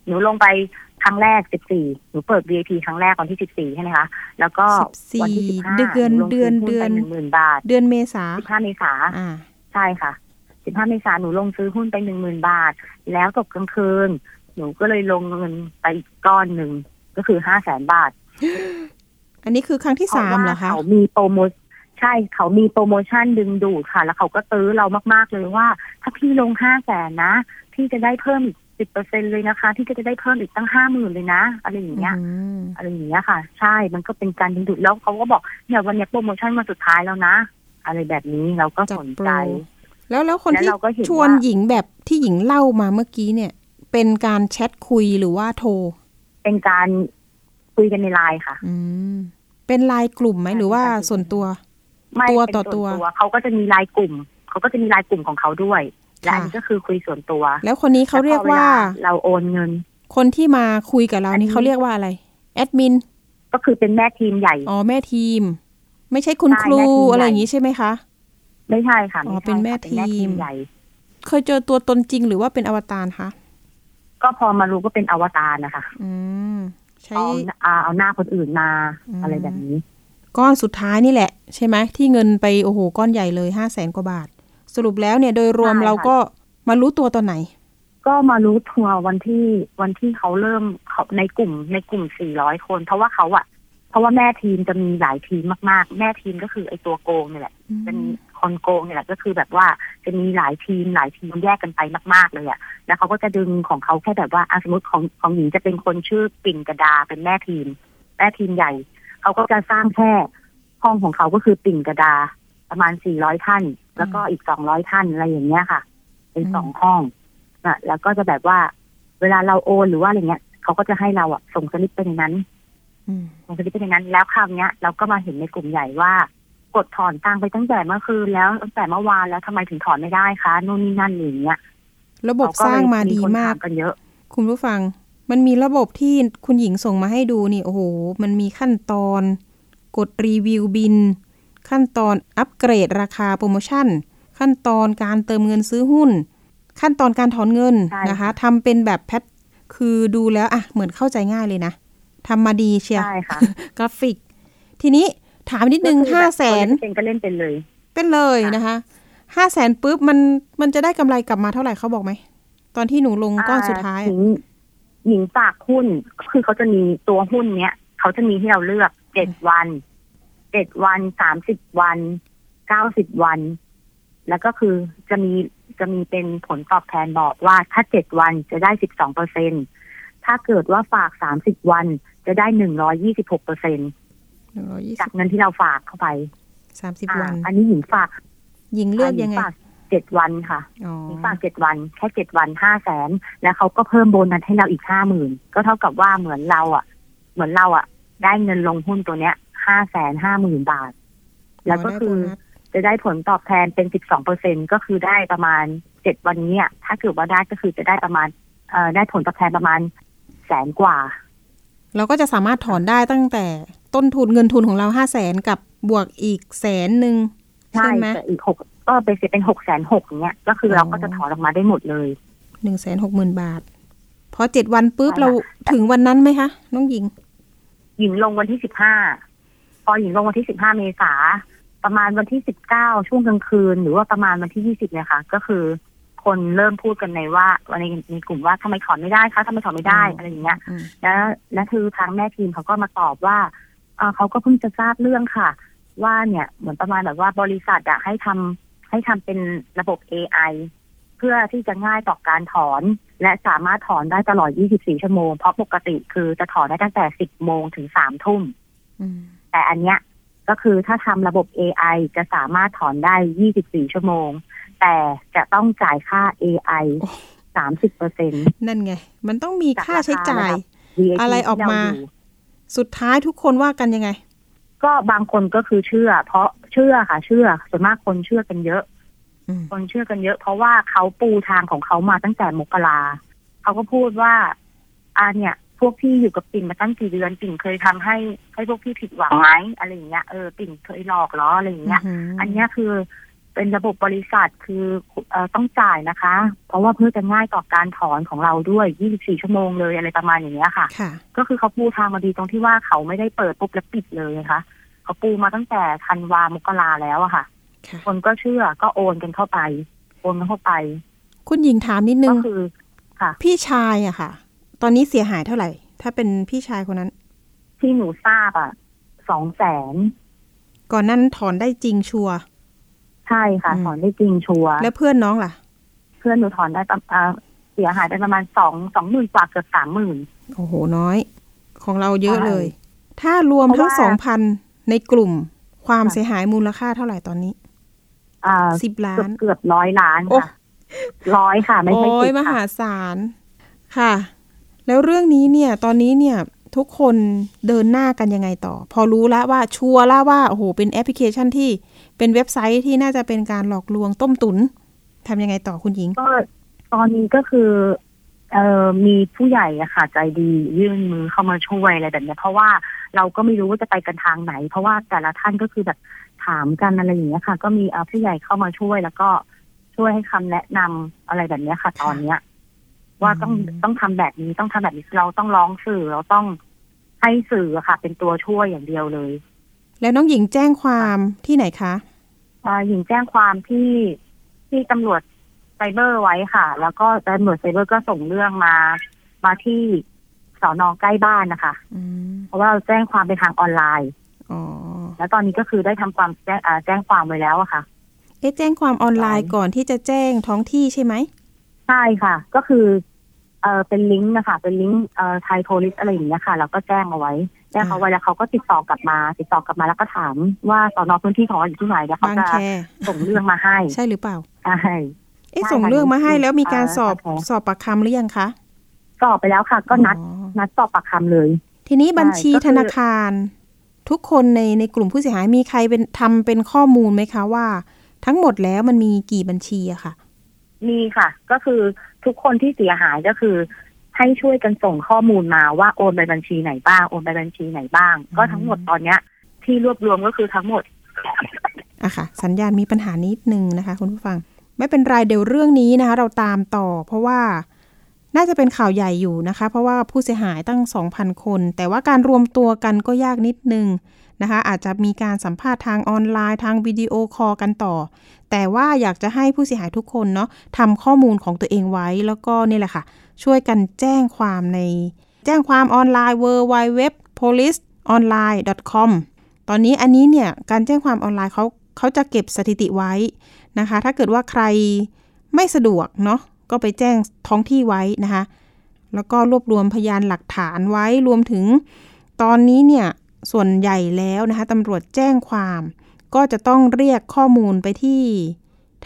หนูลงไปครั้งแรกสิบสี่หนูเปิด VIP ครั้งแรกวันที่สิบสี่ใช่ไหมคะแล้วก็วันที่สิบห้าเดือนเดือนเดือนหนึ่งหมื่นบาท เดือนเมษาสิบห้าเมษาอ่าใช่ค่ะสิบห้าเมษาหนูลงซื้อหุ้นไปหนึ่งหมื่นบาท แล้วตกกลางคืน หนูก็เลยลงเงินไปอีกก้อนหนึ่งก็คือห้าแสนบาท อันนี้คือครั้งที่สามเหรอคะเขามีโปรโมช ใช่เขามีโปรโมชั่นดึงดูดค่ะ แล้วเขาก็ตื้อเรามากๆเลยว่า ถ้าพี่ลงห้าแสนนะพี่จะได้เพิ่มอีกสิบเปอร์เซ็นเลยนะคะ ที่จะได้เพิ่มอีกตั้งห้าหมื่นเลยนะ อะไรอย่างเงี้ยอืมอะไรอย่างเงี้ยค่ะ ใช่มันก็เป็นการดึงดูดแล้วเขาก็บอกเนี่ยวันเนี้ยโปรโมชั่นมาสุดท้ายแล้วนะ อะไรแบบนี้เราก็จัดสนโปรใจ แล้วแล้วคนแล้วที่เราก็เห็นชวนว่าหญิงแบบที่หญิงเล่ามาเมื่อกี้เนี่ย เป็นการแชทคุยหรือว่าโทร เป็นการคุยกันในไลน์ค่ะ อืมเป็นไลน์กลุ่มไหมใช่หรือว่าเป็นการส่วนตัว ไม่ตัวเป็นต่อส่วนตัวเขาก็จะมีไลน์กลุ่ม เขาก็จะมีไลน์กลุ่มของเขาด้วย และอันนี้ค่ะก็คือคุยส่วนตัวแล้วคนนี้เขาเรียกว่า แล้พอเลเราโอนเงิน คนที่มาคุยกับเราอันนี้ นี่เขาเรียกว่าอะไร แอดมิน ก็คือเป็นแม่ทีมใหญ่ อ๋อ แม่ทีม ไม่ใช่คุณใช่ครูแม่ทีม อะไรใหญ่อย่างนี้ใช่ไหมคะ ไม่ใช่ค่ะอ๋อไใช่เป็นแม่ค่ะทีมใหญ่ เคยเจอตัวตนจริงหรือว่าเป็นอวตารคะ ก็พอมารู้ก็เป็นอวตารนะคะอืม ใช้ เอาเอาเอาหน้าคนอื่นมาอืม อะไรแบบนี้ ก้อนสุดท้ายนี่แหละ ใช่ไหมที่เงินไปโอ้โหก้อนใหญ่เลยห้าแสนกว่าบาท สรุปแล้วเนี่ยโดยรวมใช่ค่ะเราก็มารู้ตัวตอนไหน ก็มารู้ทัวร์วันที่วันที่เขาเริ่มเขาในกลุ่มในกลุ่ม400คน เพราะว่าเขาอะเพราะว่าแม่ทีมจะมีหลายทีมมากๆ แม่ทีมก็คือไอ้ตัวโกงนี่แหละจะมีคนโกงเนี่ยแหละก็คือแบบว่าจะมีหลายทีมหลายทีมแยกกันไปมาก ๆ เลยอะแล้วเขาก็จะดึงของเขาแค่แบบว่าอะสมมติของของหญิงจะเป็นคนชื่อปิ่นกระดาเป็นแม่ทีม แม่ทีมใหญ่ เขาก็จะสร้างแค่ห้องของเขาก็คือปิ่นกระดา ประมาณ400ท่าน แล้วก็อีก200ท่านอะไรอย่างเงี้ยค่ะ เป็นสองห้องนะแล้วก็จะแบบว่า เวลาเราโอนหรือว่าอะไรเงี้ยเขาก็จะให้เราอะส่งสลิปไปในนั้นอืมส่งสลิปไปในนั้น แล้วคราวเนี้ย เราก็มาเห็นในกลุ่มใหญ่ว่ากดถอนตังค์ไปตั้งแต่เมื่อคืนแล้วตั้งแต่เมื่อวานแล้วทำไมถึงถอนไม่ได้คะนู่นนี่นั่นอย่างเงี้ย ระบบเขสร้างมาดีคนมากถกันเยอะ คุณผู้ฟัง มันมีระบบที่คุณหญิงส่งมาให้ดูนี่โอ้โห มันมีขั้นตอน กดรีวิวบิน ขั้นตอนอัปเกรดราคาโปรโมชั่น ขั้นตอนการเติมเงินซื้อหุ้น ขั้นตอนการถอนเงินใช่นะคะค่ะทำเป็นแบบแพทคือดูแล้วอะเหมือนเข้าใจง่ายเลยนะทำมาดีเชียร์ใช่ค่ะกราฟิก ทีนี้ถามนิดนึงก็คือห้าบบแสนคที่เป็นก็เล่นเป็นเลย เป็นเลยค่ะนะคะห้าแสนปุ๊บมันมันจะได้กำไรกลับมาเท่าไหร่เขาบอกไหมตอนที่หนูลงก้อนสุดท้ายหอะญิง หญิงฝากหุ้น คือเขาจะมีตัวหุ้นเนี้ยเขาจะมีให้เราเลือกเจ็ดวันเจ็ดวันสามสิบวันเก้าสิบวัน แล้วก็คือจะมีจะมีเป็นผลตอบแทนบอกว่าถ้าเจ็ดวันจะได้สิบสองเปอร์เซ็นถ้าเกิดว่าฝากสามสิบวันจะได้หนึ่งร้อยี่สิบหกเปอร์เซ็นหนึ่งร้อยยี่จาสิกบเงินที่เราฝากเข้าไปสามสิบอ่าวัน อันนี้หญิงฝากยิงเลือกยังไงหฝาก เจ็ดวันค่ะอ๋อฝากเจ็ดวัน แค่เจ็ดวันห้าแสนแล้วเขาก็เพิ่มโบนัสให้เราอีกห้าหมื่นก็เท่ากับว่าเหมือนเราอะ เหมือนเราอะ ได้เงินลงหุ้นตัวเนี้ยห้าแสนห้าหมื่นบาท แล้วก็คือได้โบนัสจะได้ผลตอบแทนเป็นสิบสองเปอร์เซ็นก็คือได้ประมาณเจ็ดวันเนี้ยถ้าเกิดว่าได้ก็คือจะได้ประมาณเอ่อได้ผลตอบแทนประมาณแสนกว่า เราก็จะสามารถถอนได้ตั้งแต่ต้นทุนเงินทุนของเราห้าแสนกับบวกอีกแสนหนึ่งใช่ใช่ไหมแต่อีกหก ก็เป็นเสร็จเป็นหกแสนหกเนี้ย ก็คือเราก็จะถอนออกมาได้หมดเลยหนึ่งแสนหกหมื่นบาท พอเจ็ดวันปุ๊บใช่ค่ะเราถึงวันนั้นไหมคะ น้องหญิง หญิงลงวันที่สิบห้าพอหญิงลงวันที่สิบห้าเมษาประมาณวันที่สิบเก้าช่วงกลางคืน หรือว่าประมาณวันที่ยี่สิบเนี่ยค่ะ ก็คือ คนเริ่มพูดกันในว่าวันในในกลุ่มว่าทำไมถอนไม่ได้คะทำไมถอนไม่ได้อืมอะไรอย่างเงี้ยอืมแล้วและคือทางแม่ทีมเขาก็มาตอบว่าเอ่อเขาก็เพิ่งจะทราบเรื่องค่ะ ว่าเนี่ยเหมือนประมาณแบบว่าบริษัทอะให้ทำ ให้ทำเป็นระบบ AI เพื่อที่จะง่ายต่อการถอน และสามารถถอนได้ตลอด 24 ชั่วโมง เพราะปกติคือจะถอนได้ตั้งแต่ 10 โมงถึง 3 ทุ่มอืมแต่อันเนี้ยก็คือถ้าทำระบบ AI จะสามารถถอนได้ 24 ชั่วโมง แต่จะต้องจ่ายค่า AI โอ้30เปอร์เซ็นต์นั่นไง มันต้องมีค่าใช้จ่าย VAT อะไรออกมาที่เรยู่สุดท้ายทุกคนว่ากันยังไง ก็บางคนก็คือเชื่อ เพราะ เชื่อค่ะ เชื่อส่วนมากคนเชื่อกันเยอะอืมคนเชื่อกันเยอะ เพราะว่าเขาปูทางของเขามาตั้งแต่มกราเขาก็พูดว่าอ่าเนี่ย พวกพี่อยู่กับปิ่นมาตั้งกี่เดือนปิ่นเคยทำให้ให้พวกพี่ผิดหวังไหมอะไรอย่างเงี้ยเออปิ่นเคยหลอกเหรออะไรอย่างเงี้ย อันเนี้ยคือเป็นระบบบริษัทคือเออต้องจ่ายนะคะ เพราะว่าเพื่อจะง่ายต่อการถอนของเราด้วย 24 ชั่วโมงเลยอะไรประมาณอย่างเงี้ยค่ะค่ะก็คือเขาปูทางมาดีตรงที่ว่าเขาไม่ได้เปิดปุ๊บแล้วปิดเลยนะคะ เขาปูมาตั้งแต่ธันวามกราแล้วอะค่ะค่ะ คนก็เชื่อก็โอนกันเข้าไป โอนกันเข้าไป คุณหญิงถามนิดนึก็งคือ ค่ะ พี่ชายอะค่ะ ตอนนี้เสียหายเท่าไหร่ ถ้าเป็นพี่ชายคนนั้น ที่หนูทราบอะสองแสนก่อนนั้นถอนได้จริงชัวร์ใช่ค่ะอืมถอนได้จริงชัวร์แล้วเพื่อนน้องล่ะ เพื่อนหนูถอนได้ประอ่าเสียหายไปประมาณสองสองหมื่นกว่าเกือบสามหมื่นโอ้โหน้อย ของเราเยอะใช่เลย ถ้ารวมเพทั้ราะงว่าสองพัน ในกลุ่มความค่ะเสียหายมูลค่าเท่าไหร่ตอนนี้อ่าสิบล้าเกือบนเกือบร้อยล้านโอ้ค่ะร้อยค่ะ ไม่ใช่โอ้สิยบมค่ะหาศาลค่ะ แล้วเรื่องนี้เนี่ย ตอนนี้เนี่ย ทุกคนเดินหน้ากันยังไงต่อ พอรู้แล้วว่าชัวร์แล้วว่าโอ้โหเป็นแอปพลิเคชันที่เป็นเว็บไซต์ที่น่าจะเป็นการหลอกลวงต้มตุนทำยังไงต่อคุณหญิงก็ตอนนี้ก็คือเอ่อมีผู้ใหญ่อะค่ะ ใจดียื่นมือเข้ามาช่วยอะไรแบบเนี้ยเพราะว่า เราก็ไม่รู้ว่าจะไปกันทางไหน เพราะว่าแต่ละท่านก็คือแบบถามกันอะไรอย่างเงี้ยค่ะ ก็มีเอ่อผู้ใหญ่เข้ามาช่วยแล้วก็ช่วยให้คำแนะนำอะไรแบบเนี้ยค่ะ ตอนเนี้ย ว่าต้องอืมต้องทำแบบนี้ต้องทำแบบนี้เราต้องร้องสื่อเราต้องให้สื่ออะค่ะ เป็นตัวช่วยอย่างเดียวเลย แล้วน้องหญิงแจ้งความที่ไหนคะอ่าหญิงแจ้งความที่ที่ตำรวจไซเบอร์ไว้ค่ะ แล้วก็ตำรวจไซเบอร์ก็ส่งเรื่องมา มาที่ สอนอใกล้บ้านนะคะอืมเพราะว่าเราแจ้งความเป็นทางออนไลน์อ๋อแล้วตอนนี้ก็คือได้ทำความแจ้งอ่าแจ้งความไว้แล้วอะค่ะ เอ๊ะแจ้งความออนไลน์ก่อนที่จะแจ้งท้องที่ใช่ไหมใช่ค่ะ ก็คือเออเป็นลิงก์นะคะ เป็นลิงก์เอ่อไทยโพลิสอะไรอย่างเงี้ยค่ะเราก็แจ้งเอาไว้แจ้งเขาไว้แล้วเขาก็ติดต่อกลับมา ติดต่อกลับมาแล้วก็ถามว่าสอนอพื้นที่ของเราอยู่ที่ไหนแล้วเขาบางจะแคส่งเรื่องมาให้ ใช่หรือเปล่าใช่เอ๊ะใช่ส่งค่ะเรื่องมาให้อยู่แล้วมีการเอ่อสอบบางแคสอบปากคำหรือยังคะ สอบไปแล้วค่ะ ก็นัดอ๋อนัดสอบปากคำเลย ทีนี้บัญชีใช่ก็คือธนาคาร ทุกคนในในกลุ่มผู้เสียหายมีใครเป็นทำเป็นข้อมูลไหมคะว่า ทั้งหมดแล้วมันมีกี่บัญชีอะค่ะ มีค่ะ ก็คือทุกคนที่เสียหายก็คือให้ช่วยกันส่งข้อมูลมาว่าโอนไปบัญชีไหนบ้างโอนไปบัญชีไหนบ้าง ก็ทั้งหมดตอนเนี้ย ที่รวบรวมก็คือทั้งหมดอะค่ะ สัญญาณมีปัญหานิดนึงนะคะ คุณผู้ฟัง ไม่เป็นไรเดี๋ยวเรื่องนี้นะคะ เราตามต่อ เพราะว่า น่าจะเป็นข่าวใหญ่อยู่นะคะ เพราะว่าผู้เสียหายตั้ง 2,000 คน แต่ว่าการรวมตัวกันก็ยากนิดนึงนะคะ อาจจะมีการสัมภาษณ์ทางออนไลน์ทางวิดีโอคอลกันต่อ แต่ว่าอยากจะให้ผู้เสียหายทุกคนเนาะทำข้อมูลของตัวเองไว้แล้วก็นี่แหละค่ะ ช่วยกันแจ้งความใน แจ้งความออนไลน์ w w w police online com ตอนนี้อันนี้เนี่ยการแจ้งความออนไลน์เขาเขาจะเก็บสถิติไว้นะคะ ถ้าเกิดว่าใครไม่สะดวกเนาะ ก็ไปแจ้งท้องที่ไว้นะคะ แล้วก็รวบรวมพยานหลักฐานไว้รวมถึง ตอนนี้เนี่ยส่วนใหญ่แล้วนะคะตำรวจแจ้งความ ก็จะต้องเรียกข้อมูลไปที่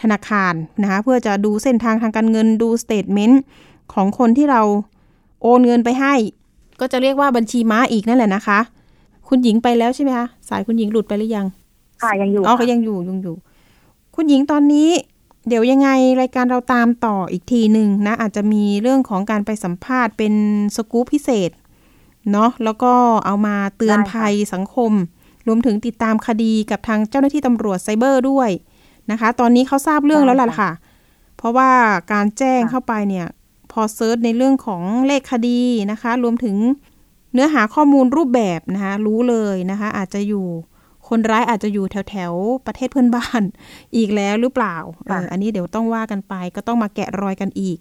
ธนาคารนะคะเพื่อจะดูเส้นทางทางการเงินดูสเตทเมนต์ของคนที่เราโอนเงินไปให้ ก็จะเรียกว่าบัญชีม้าอีกนั่นแหละนะคะ คุณหญิงไปแล้วใช่ไหมคะสายคุณหญิงหลุดไปหรือยัง ค่ะยังอยู่อ๋อก็ค่ะยังอยู่ยังอยู่ คุณหญิงตอนนี้ เดี๋ยวยังไงรายการเราตามต่ออีกทีหนึ่งนะ อาจจะมีเรื่องของการไปสัมภาษณ์เป็นสกู๊ปพิเศษเนาะแล้วก็เอามาเตือนภัยสังคม รวมถึงติดตามคดีกับทางเจ้าหน้าที่ตำรวจไซเบอร์ด้วยนะคะ ตอนนี้เขาทราบเรื่องแล้วล่ะค่ะ เพราะว่าการแจ้งเข้าไปเนี่ย พอเซิร์ชในเรื่องของเลขคดีนะคะ รวมถึงเนื้อหาข้อมูลรูปแบบนะคะ รู้เลยนะคะ อาจจะอยู่ คนร้ายอาจจะอยู่แถวแถวๆประเทศเพื่อนบ้าน อีกแล้วหรือเปล่าเอออันนี้เดี๋ยวต้องว่ากันไป ก็ต้องมาแกะรอยกันอีก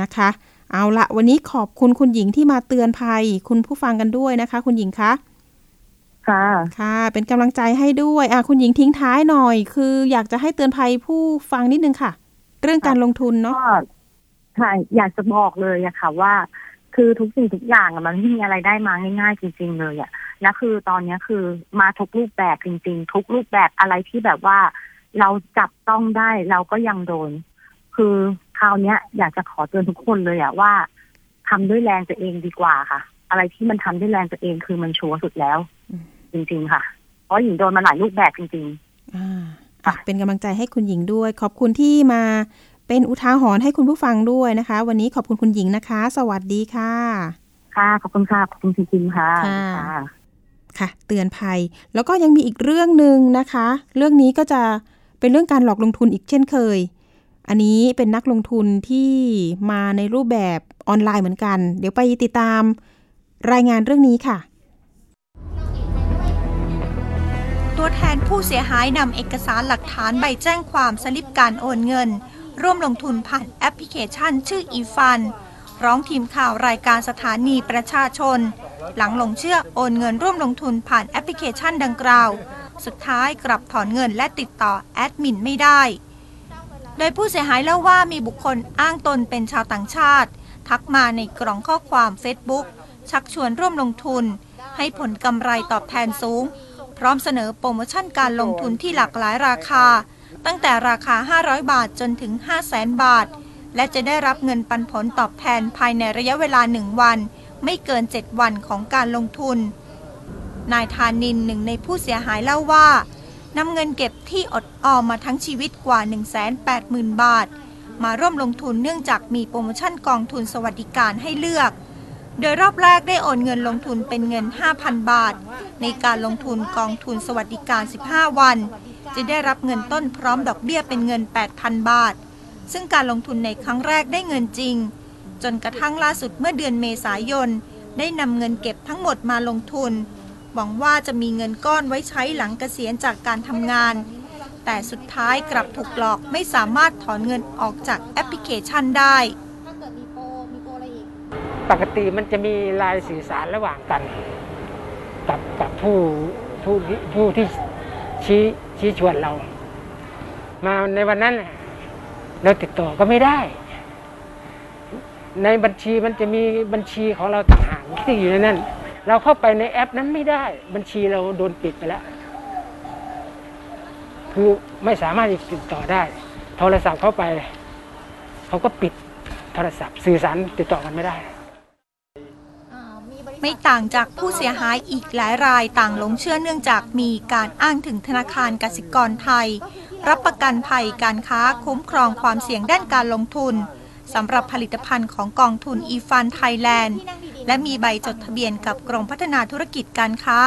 นะคะ เอาละวันนี้ขอบคุณคุณหญิงที่มาเตือนภัย คุณผู้ฟังกันด้วยนะคะ คุณหญิงคะค่ะค่ะ เป็นกำลังใจให้ด้วยอะคุณหญิงทิ้งท้ายหน่อย คืออยากจะให้เตือนภัยผู้ฟังนิดนึงค่ะ เรื่องการลงทุนเนาะก็ค่ะอยากจะบอกเลยอะค่ะว่า คือทุกสิ่งทุกอย่างอะมันไม่มีอะไรได้มาง่าย ๆ จริง ๆ เลยอะแล้วคือตอนเนี้ยคือมาทุกรูปแบบจริง ๆ ทุกรูปแบบอะไรที่แบบว่า เราจับต้องได้เราก็ยังโดน คือคราวเนี้ยอยากจะขอเตือนทุกคนเลยอะว่าทำด้วยแรงตัวเองดีกว่าค่ะ อะไรที่มันทำด้วยแรงตัวเองคือมันชัวร์สุดแล้วอืมจริง ๆ ค่ะ เพราะหญิงโดนมาหลายรูปแบบจริงๆอ่าอะเป็นกำลังใจให้คุณหญิงด้วย ขอบคุณที่มา เป็นอุทาหรณ์ให้คุณผู้ฟังด้วยนะคะ วันนี้ขอบคุณคุณหญิงนะคะ สวัสดีค่ะ ค่ะ ขอบคุณค่ะ ขอบคุณจริงๆค่ะค่ะค่ะค่ะ เตือนภัย แล้วก็ยังมีอีกเรื่องหนึ่งนะคะ เรื่องนี้ก็จะเป็นเรื่องการหลอกลงทุนอีกเช่นเคย อันนี้เป็นนักลงทุนที่มาในรูปแบบออนไลน์เหมือนกัน เดี๋ยวไปติดตามรายงานเรื่องนี้ค่ะ ตัวแทนผู้เสียหายนำเอกสารหลักฐานใบแจ้งความสลิปการโอนเงิน ร่วมลงทุนผ่านแอปพลิเคชันชื่ออีฟัน ร้องทีมข่าวรายการสถานีประชาชน หลังหลงเชื่อโอนเงินร่วมลงทุนผ่านแอปพลิเคชันดังกล่าว สุดท้ายกลับถอนเงินและติดต่อแอดมินไม่ได้ โดยผู้เสียหายเล่าว่ามีบุคคลอ้างตนเป็นชาวต่างชาติ ทักมาในกล่องข้อความ Facebook ชักชวนร่วมลงทุน ให้ผลกำไรตอบแทนสูง พร้อมเสนอโปรโมชั่นการลงทุนที่หลากหลายราคา ตั้งแต่ราคา 500 บาทจนถึง 500,000 บาท และจะได้รับเงินปันผลตอบแทนภายในระยะเวลา 1 วัน ไม่เกิน 7 วันของการลงทุน นายธานินหนึ่งในผู้เสียหายเล่าว่านำเงินเก็บที่อดออมมาทั้งชีวิตกว่า 180,000 บาท มาร่วมลงทุนเนื่องจากมีโปรโมชั่นกองทุนสวัสดิการให้เลือก โดยรอบแรกได้โอนเงินลงทุนเป็นเงิน 5,000 บาท ในการลงทุนกองทุนสวัสดิการ 15 วัน จะได้รับเงินต้นพร้อมดอกเบี้ยเป็นเงิน 8,000 บาท ซึ่งการลงทุนในครั้งแรกได้เงินจริง จนกระทั่งล่าสุดเมื่อเดือนเมษายน ได้นำเงินเก็บทั้งหมดมาลงทุน หวังว่าจะมีเงินก้อนไว้ใช้หลังเกษียณจากการทำงาน แต่สุดท้ายกลับถูกหลอกไม่สามารถถอนเงินออกจากแอปพลิเคชันได้ปกติมันจะมีลายสื่อสารระหว่างกัน กับกับผู้ผู้ผู้ที่ชี้ ชี้ชวนเรา มาในวันนั้นเราติดต่อก็ไม่ได้ ในบัญชีมันจะมีบัญชีของเราต่างหากที่อยู่ในนั้น เราเข้าไปในแอปนั้นไม่ได้ บัญชีเราโดนปิดไปแล้ว คือไม่สามารถติดต่อได้ โทรศัพท์เข้าไป เขาก็ปิดโทรศัพท์สื่อสารติดต่อกันไม่ได้ ไม่ต่างจากผู้เสียหายอีกหลายรายต่างหลงเชื่อเนื่องจากมีการอ้างถึงธนาคารกสิกรไทย รับประกันภัยการค้าคุ้มครองความเสี่ยงด้านการลงทุนสำหรับผลิตภัณฑ์ของกองทุนอีฟันไทยแลนด์และมีใบจดทะเบียนกับกรมพัฒนาธุรกิจการค้า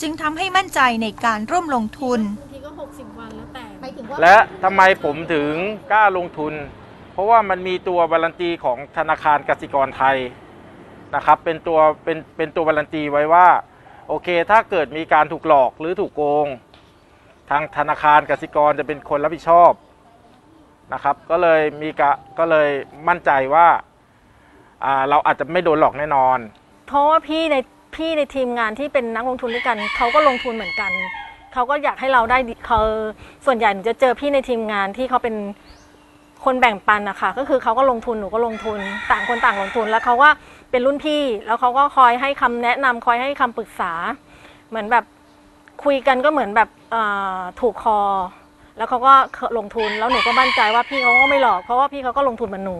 จึงทำให้มั่นใจในการร่วมลงทุน และทำไมผมถึงกล้าลงทุน เพราะว่ามันมีตัวบารันตีของธนาคารกสิกรไทย นะครับเป็นตัวเป็นเป็นตัวบารันตีไว้ว่าโอเค ถ้าเกิดมีการถูกหลอกหรือถูกโกง ทางธนาคารกสิกรจะเป็นคนรับผิดชอบนะครับ ก็เลยมีกะก็เลยมั่นใจว่าอ่าเราอาจจะไม่โดนหลอกแน่นอน เพราะว่าพี่ในพี่ในทีมงานที่เป็นนักลงทุนด้วยกันเขาก็ลงทุนเหมือนกันเขาก็อยากให้เราได้เขาส่วนใหญ่หนูจะเจอพี่ในทีมงานที่เขาเป็นคนแบ่งปันนะคะก็คือเขาก็ลงทุนหนูก็ลงทุนต่างคนต่างลงทุนแล้วเขาก็ เป็นรุ่นพี่ แล้วเขาก็คอยให้คำแนะนำคอยให้คำปรึกษา เหมือนแบบคุยกันก็เหมือนแบบถูกคอ แล้วเขาก็ลงทุนแล้วหนูก็มั่นใจว่าพี่เขาก็ไม่หลอกเพราะว่าพี่เขาก็ลงทุนเหมือนหนู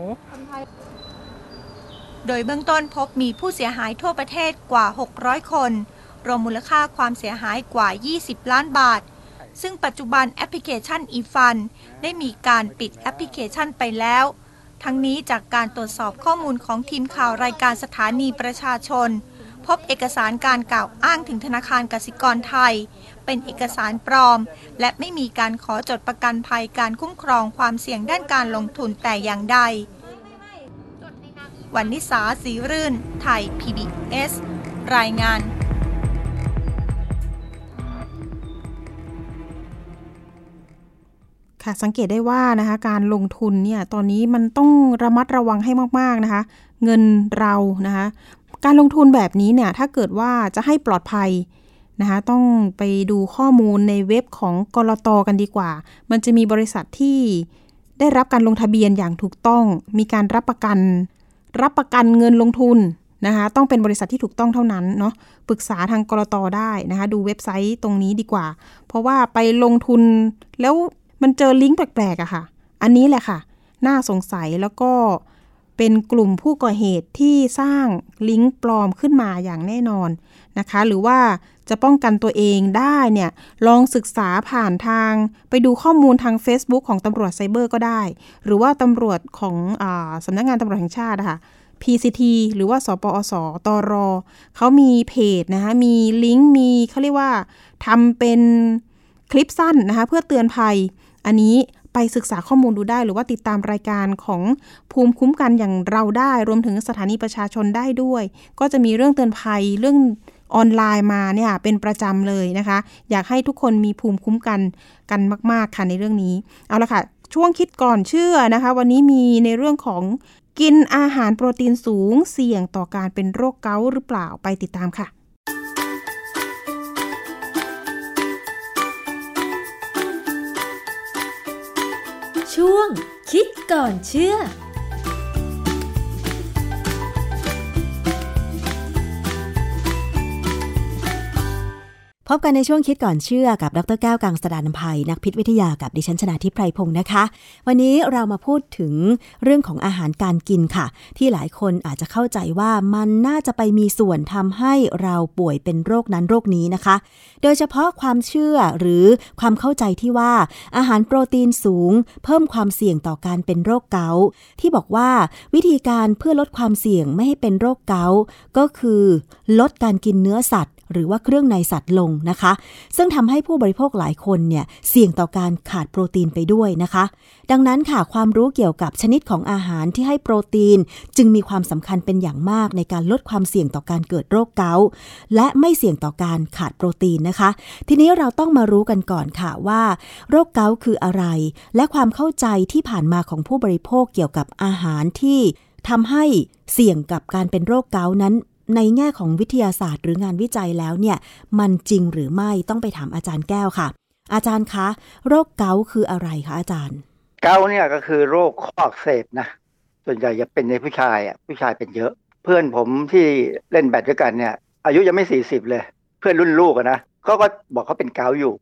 โดยเบื้องต้นพบมีผู้เสียหายทั่วประเทศกว่า 600 คน รวมมูลค่าความเสียหายกว่า 20 ล้านบาท ซึ่งปัจจุบันแอปพลิเคชัน eFun ได้มีการปิดแอปพลิเคชันไปแล้ว ทั้งนี้จากการตรวจสอบข้อมูลของทีมข่าวรายการสถานีประชาชน พบเอกสารการกล่าวอ้างถึงธนาคารกสิกรไทย เป็นเอกสารปลอม และไม่มีการขอจดประกันภัยการคุ้มครองความเสี่ยงด้านการลงทุนแต่อย่างใด วันนิสาสีรื่น ไทย PBS รายงาน ค่ะสังเกตได้ว่านะคะการลงทุนเนี่ยตอนนี้มันต้องระมัดระวังให้มากๆนะคะ เงินเรานะคะการลงทุนแบบนี้เนี่ยถ้าเกิดว่าจะให้ปลอดภัยนะคะต้องไปดูข้อมูลในเว็บของกรตกันดีกว่า มันจะมีบริษัทที่ได้รับการลงทะเบียนอย่างถูกต้อง มีการรับประกัน รับประกันเงินลงทุนนะคะต้องเป็นบริษัทที่ถูกต้องเท่านั้นเนาะปรึกษาทางกรตได้นะคะดูเว็บไซต์ตรงนี้ดีกว่า เพราะว่าไปลงทุนแล้ว มันเจอลิงก์แปลกๆอะค่ะ อันนี้แหละค่ะ น่าสงสัยแล้วก็เป็นกลุ่มผู้ก่อเหตุที่สร้างลิงก์ปลอมขึ้นมาอย่างแน่นอนนะคะ หรือว่าจะป้องกันตัวเองได้เนี่ย ลองศึกษาผ่านทาง ไปดูข้อมูลทาง Facebook ของตำรวจไซเบอร์ก็ได้ หรือว่าตำรวจของอสำนักงานตำรวจแห่งชาตินะคะ PCT หรือว่า สปอสตรอเขามีเพจนะคะ มีลิงก์ มีเขาเรียกว่าทำเป็นคลิปสั้นนะคะ เพื่อเตือนภัย อันนี้ไปศึกษาข้อมูลดูได้หรือว่าติดตามรายการของภูมิคุ้มกันอย่างเราได้ รวมถึงสถานีประชาชนได้ด้วย ก็จะมีเรื่องเตือนภัยเรื่องออนไลน์มาเนี่ยเป็นประจำเลยนะคะ อยากให้ทุกคนมีภูมิคุ้มกันกันมาก ๆ ค่ะในเรื่องนี้ เอาละค่ะ ช่วงคิดก่อนเชื่อนะคะ วันนี้มีในเรื่องของกินอาหารโปรตีนสูงเสี่ยงต่อการเป็นโรคเกาต์หรือเปล่าไปติดตามค่ะ ช่วงคิดก่อนเชื่อ พบกันในช่วงคิดก่อนเชื่อกับดรแก้วกังสดานนภัยนักพิษวิทยากับดิฉันชนาทิพไพรพงศ์นะคะ วันนี้เรามาพูดถึงเรื่องของอาหารการกินค่ะ ที่หลายคนอาจจะเข้าใจว่ามันน่าจะไปมีส่วนทำให้เราป่วยเป็นโรคนั้นโรคนี้นะคะ โดยเฉพาะความเชื่อหรือความเข้าใจที่ว่า อาหารโปรตีนสูง เพิ่มความเสี่ยงต่อการเป็นโรคเกาต์ที่บอกว่าวิธีการเพื่อลดความเสี่ยงไม่ให้เป็นโรคเกาต์ก็คือ ลดการกินเนื้อสัตว์ หรือว่าเครื่องในสัตว์ลงนะคะ ซึ่งทำให้ผู้บริโภคหลายคนเนี่ยเสี่ยงต่อการขาดโปรตีนไปด้วยนะคะ ดังนั้นค่ะความรู้เกี่ยวกับชนิดของอาหารที่ให้โปรตีน จึงมีความสำคัญเป็นอย่างมากในการลดความเสี่ยงต่อการเกิดโรคเกาต์และไม่เสี่ยงต่อการขาดโปรตีนนะคะ ทีนี้เราต้องมารู้กันก่อนค่ะว่า โรคเกาต์คืออะไร และความเข้าใจที่ผ่านมาของผู้บริโภคเกี่ยวกับอาหารที่ทำให้เสี่ยงกับการเป็นโรคเกาต์นั้น ในแง่ของวิทยาศาสตร์ หรืองานวิจัยแล้วเนี่ย มันจริงหรือไม่ต้องไปถามอาจารย์แก้วค่ะ อาจารย์คะ โรคเกาต์คืออะไรคะอาจารย์ เกาต์เนี่ยก็คือโรคข้ออักเสบนะส่วนใหญ่จะเป็นในผู้ชายอะผู้ชายเป็นเยอะ เพื่อนผมที่เล่นแบดด้วยกันเนี่ย อายุยังไม่สี่สิบเลย เพื่อนรุ่นลูกอะนะเขาก็บอกเขาเป็นเกาต์อยู่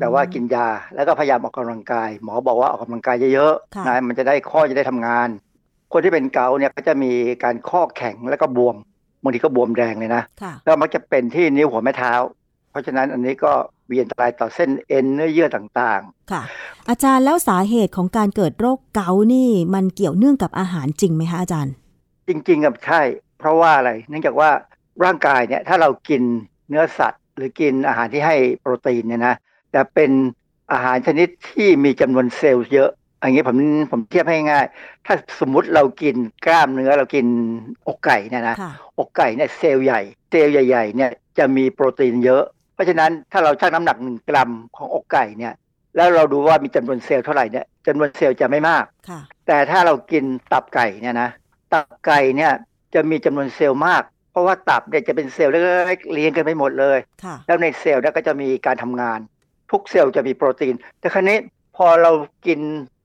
แต่ว่ากินยาแล้วก็พยายามออกกำลังกาย หมอบอกว่าออกกำลังกายเยอะค่ะๆนะมันจะได้ข้อจะได้ทำงาน คนที่เป็นเกาต์เนี่ยก็จะมีการข้อแข็งแล้วก็บวม บางทีก็บวมแดงเลยนะค่ะแล้วมักจะเป็นที่นิ้วหัวแม่เท้า เพราะฉะนั้นอันนี้ก็มีอันตรายต่อเส้นเอ็นเนื้อเยื่อต่างค่ะ อาจารย์แล้วสาเหตุของการเกิดโรคเกาต์นี่ มันเกี่ยวเนื่องกับอาหารจริงไหมคะอาจารย์ๆจริงๆกับใช่ เพราะว่าอะไร เนื่องจากว่าร่างกายเนี่ยถ้าเรากินเนื้อสัตว์ หรือกินอาหารที่ให้โปรตีนเนี่ยนะแต่เป็นอาหารชนิดที่มีจำนวนเซลล์เยอะ อย่างนี้ผมผมเทียบให้ง่ายถ้าสมมุติเรากินกล้ามเนื้อเรากินอกไก่เนี่ยนะค่ะอกไก่เนี่ยเซลล์ใหญ่เซลล์ใหญ่ๆเนี่ยจะมีโปรตีนเยอะ เพราะฉะนั้นถ้าเราชั่งน้ำหนักหนึ่งกรัมของอกไก่เนี่ยแล้วเราดูว่ามีจำนวนเซลล์เท่าไหร่เนี่ยจำนวนเซลล์จะไม่มากค่ะแต่ถ้าเรากินตับไก่เนี่ยนะตับไก่เนี่ยจะมีจำนวนเซลล์มาก เพราะว่าตับเนี่ยจะเป็นเซลล์เล็กๆเรียงกันไปหมดเลยค่ะแล้วในเซลล์เนี่ยก็จะมีการทำงาน ทุกเซลล์จะมีโปรตีน แต่คราวนี้พอเรากิน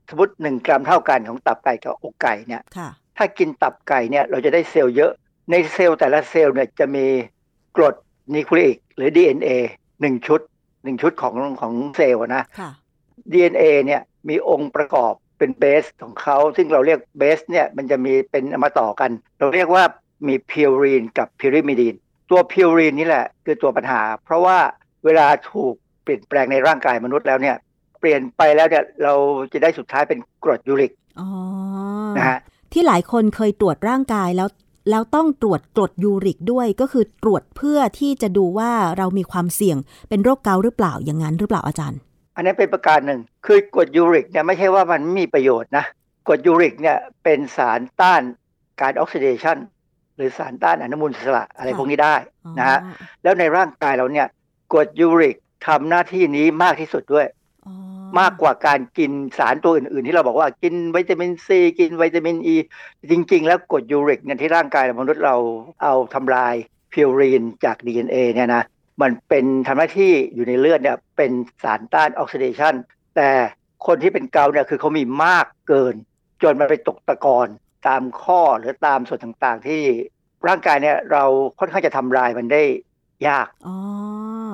สมมติหนึ่งกรัมเท่ากันของตับไก่กับอกไก่เนี่ยค่ะถ้ากินตับไก่เนี่ยเราจะได้เซลล์เยอะ ในเซลล์แต่ละเซลล์เนี่ยจะมีกรดนิวคลีอิกหรือ DNA หนึ่งชุดหนึ่งชุดของของเซลล์อะนะค่ะ DNA เนี่ยมีองค์ประกอบเป็นเบสของเขา ซึ่งเราเรียกเบสเนี่ยมันจะมีเป็นเอามาต่อกัน เราเรียกว่ามี purine กับ pyrimidineตัวพิวรีนนี่แหละคือตัวปัญหา เพราะว่าเวลาถูกเปลี่ยนแปลงในร่างกายมนุษย์แล้วเนี่ย เปลี่ยนไปแล้วเนี่ยเราจะได้สุดท้ายเป็นกรดยูริกอ๋อนะฮะที่หลายคนเคยตรวจร่างกายแล้วแล้วต้องตรวจกรดยูริกด้วยก็คือตรวจเพื่อที่จะดูว่าเรามีความเสี่ยงเป็นโรคเกาต์หรือเปล่าอย่างนั้นหรือเปล่าอาจารย์ อันนี้เป็นประการหนึ่ง คือกรดยูริกเนี่ยไม่ใช่ว่ามันไม่มีประโยชน์นะกรดยูริกเนี่ยเป็นสารต้านการออกซิเดชันหรือสารต้านอนุมูลอิสระอะไรค่ะพวกนี้ได้นะฮะอ๋อแล้วในร่างกายเราเนี่ยกรดยูริกทำหน้าที่นี้มากที่สุดด้วยอ๋อ มากกว่าการกินสารตัวอื่น ๆ ที่เราบอกว่ากินวิตามินซีกินวิตามินอีจริง ๆ แล้วกรดยูริกเนี่ยที่ร่างกายมนุษย์เราเอาทำลายพิวรีนจาก DNA เนี่ยนะมันเป็นทำหน้าที่อยู่ในเลือดเนี่ยเป็นสารต้านออกซิเดชันแต่คนที่เป็นเกาต์เนี่ยคือเขามีมากเกิน จนมันไปตกตะกอนตามข้อหรือตามส่วนต่างๆ ที่ร่างกายเนี่ยเราค่อนข้างจะทำลายมันได้ยากอ๋อ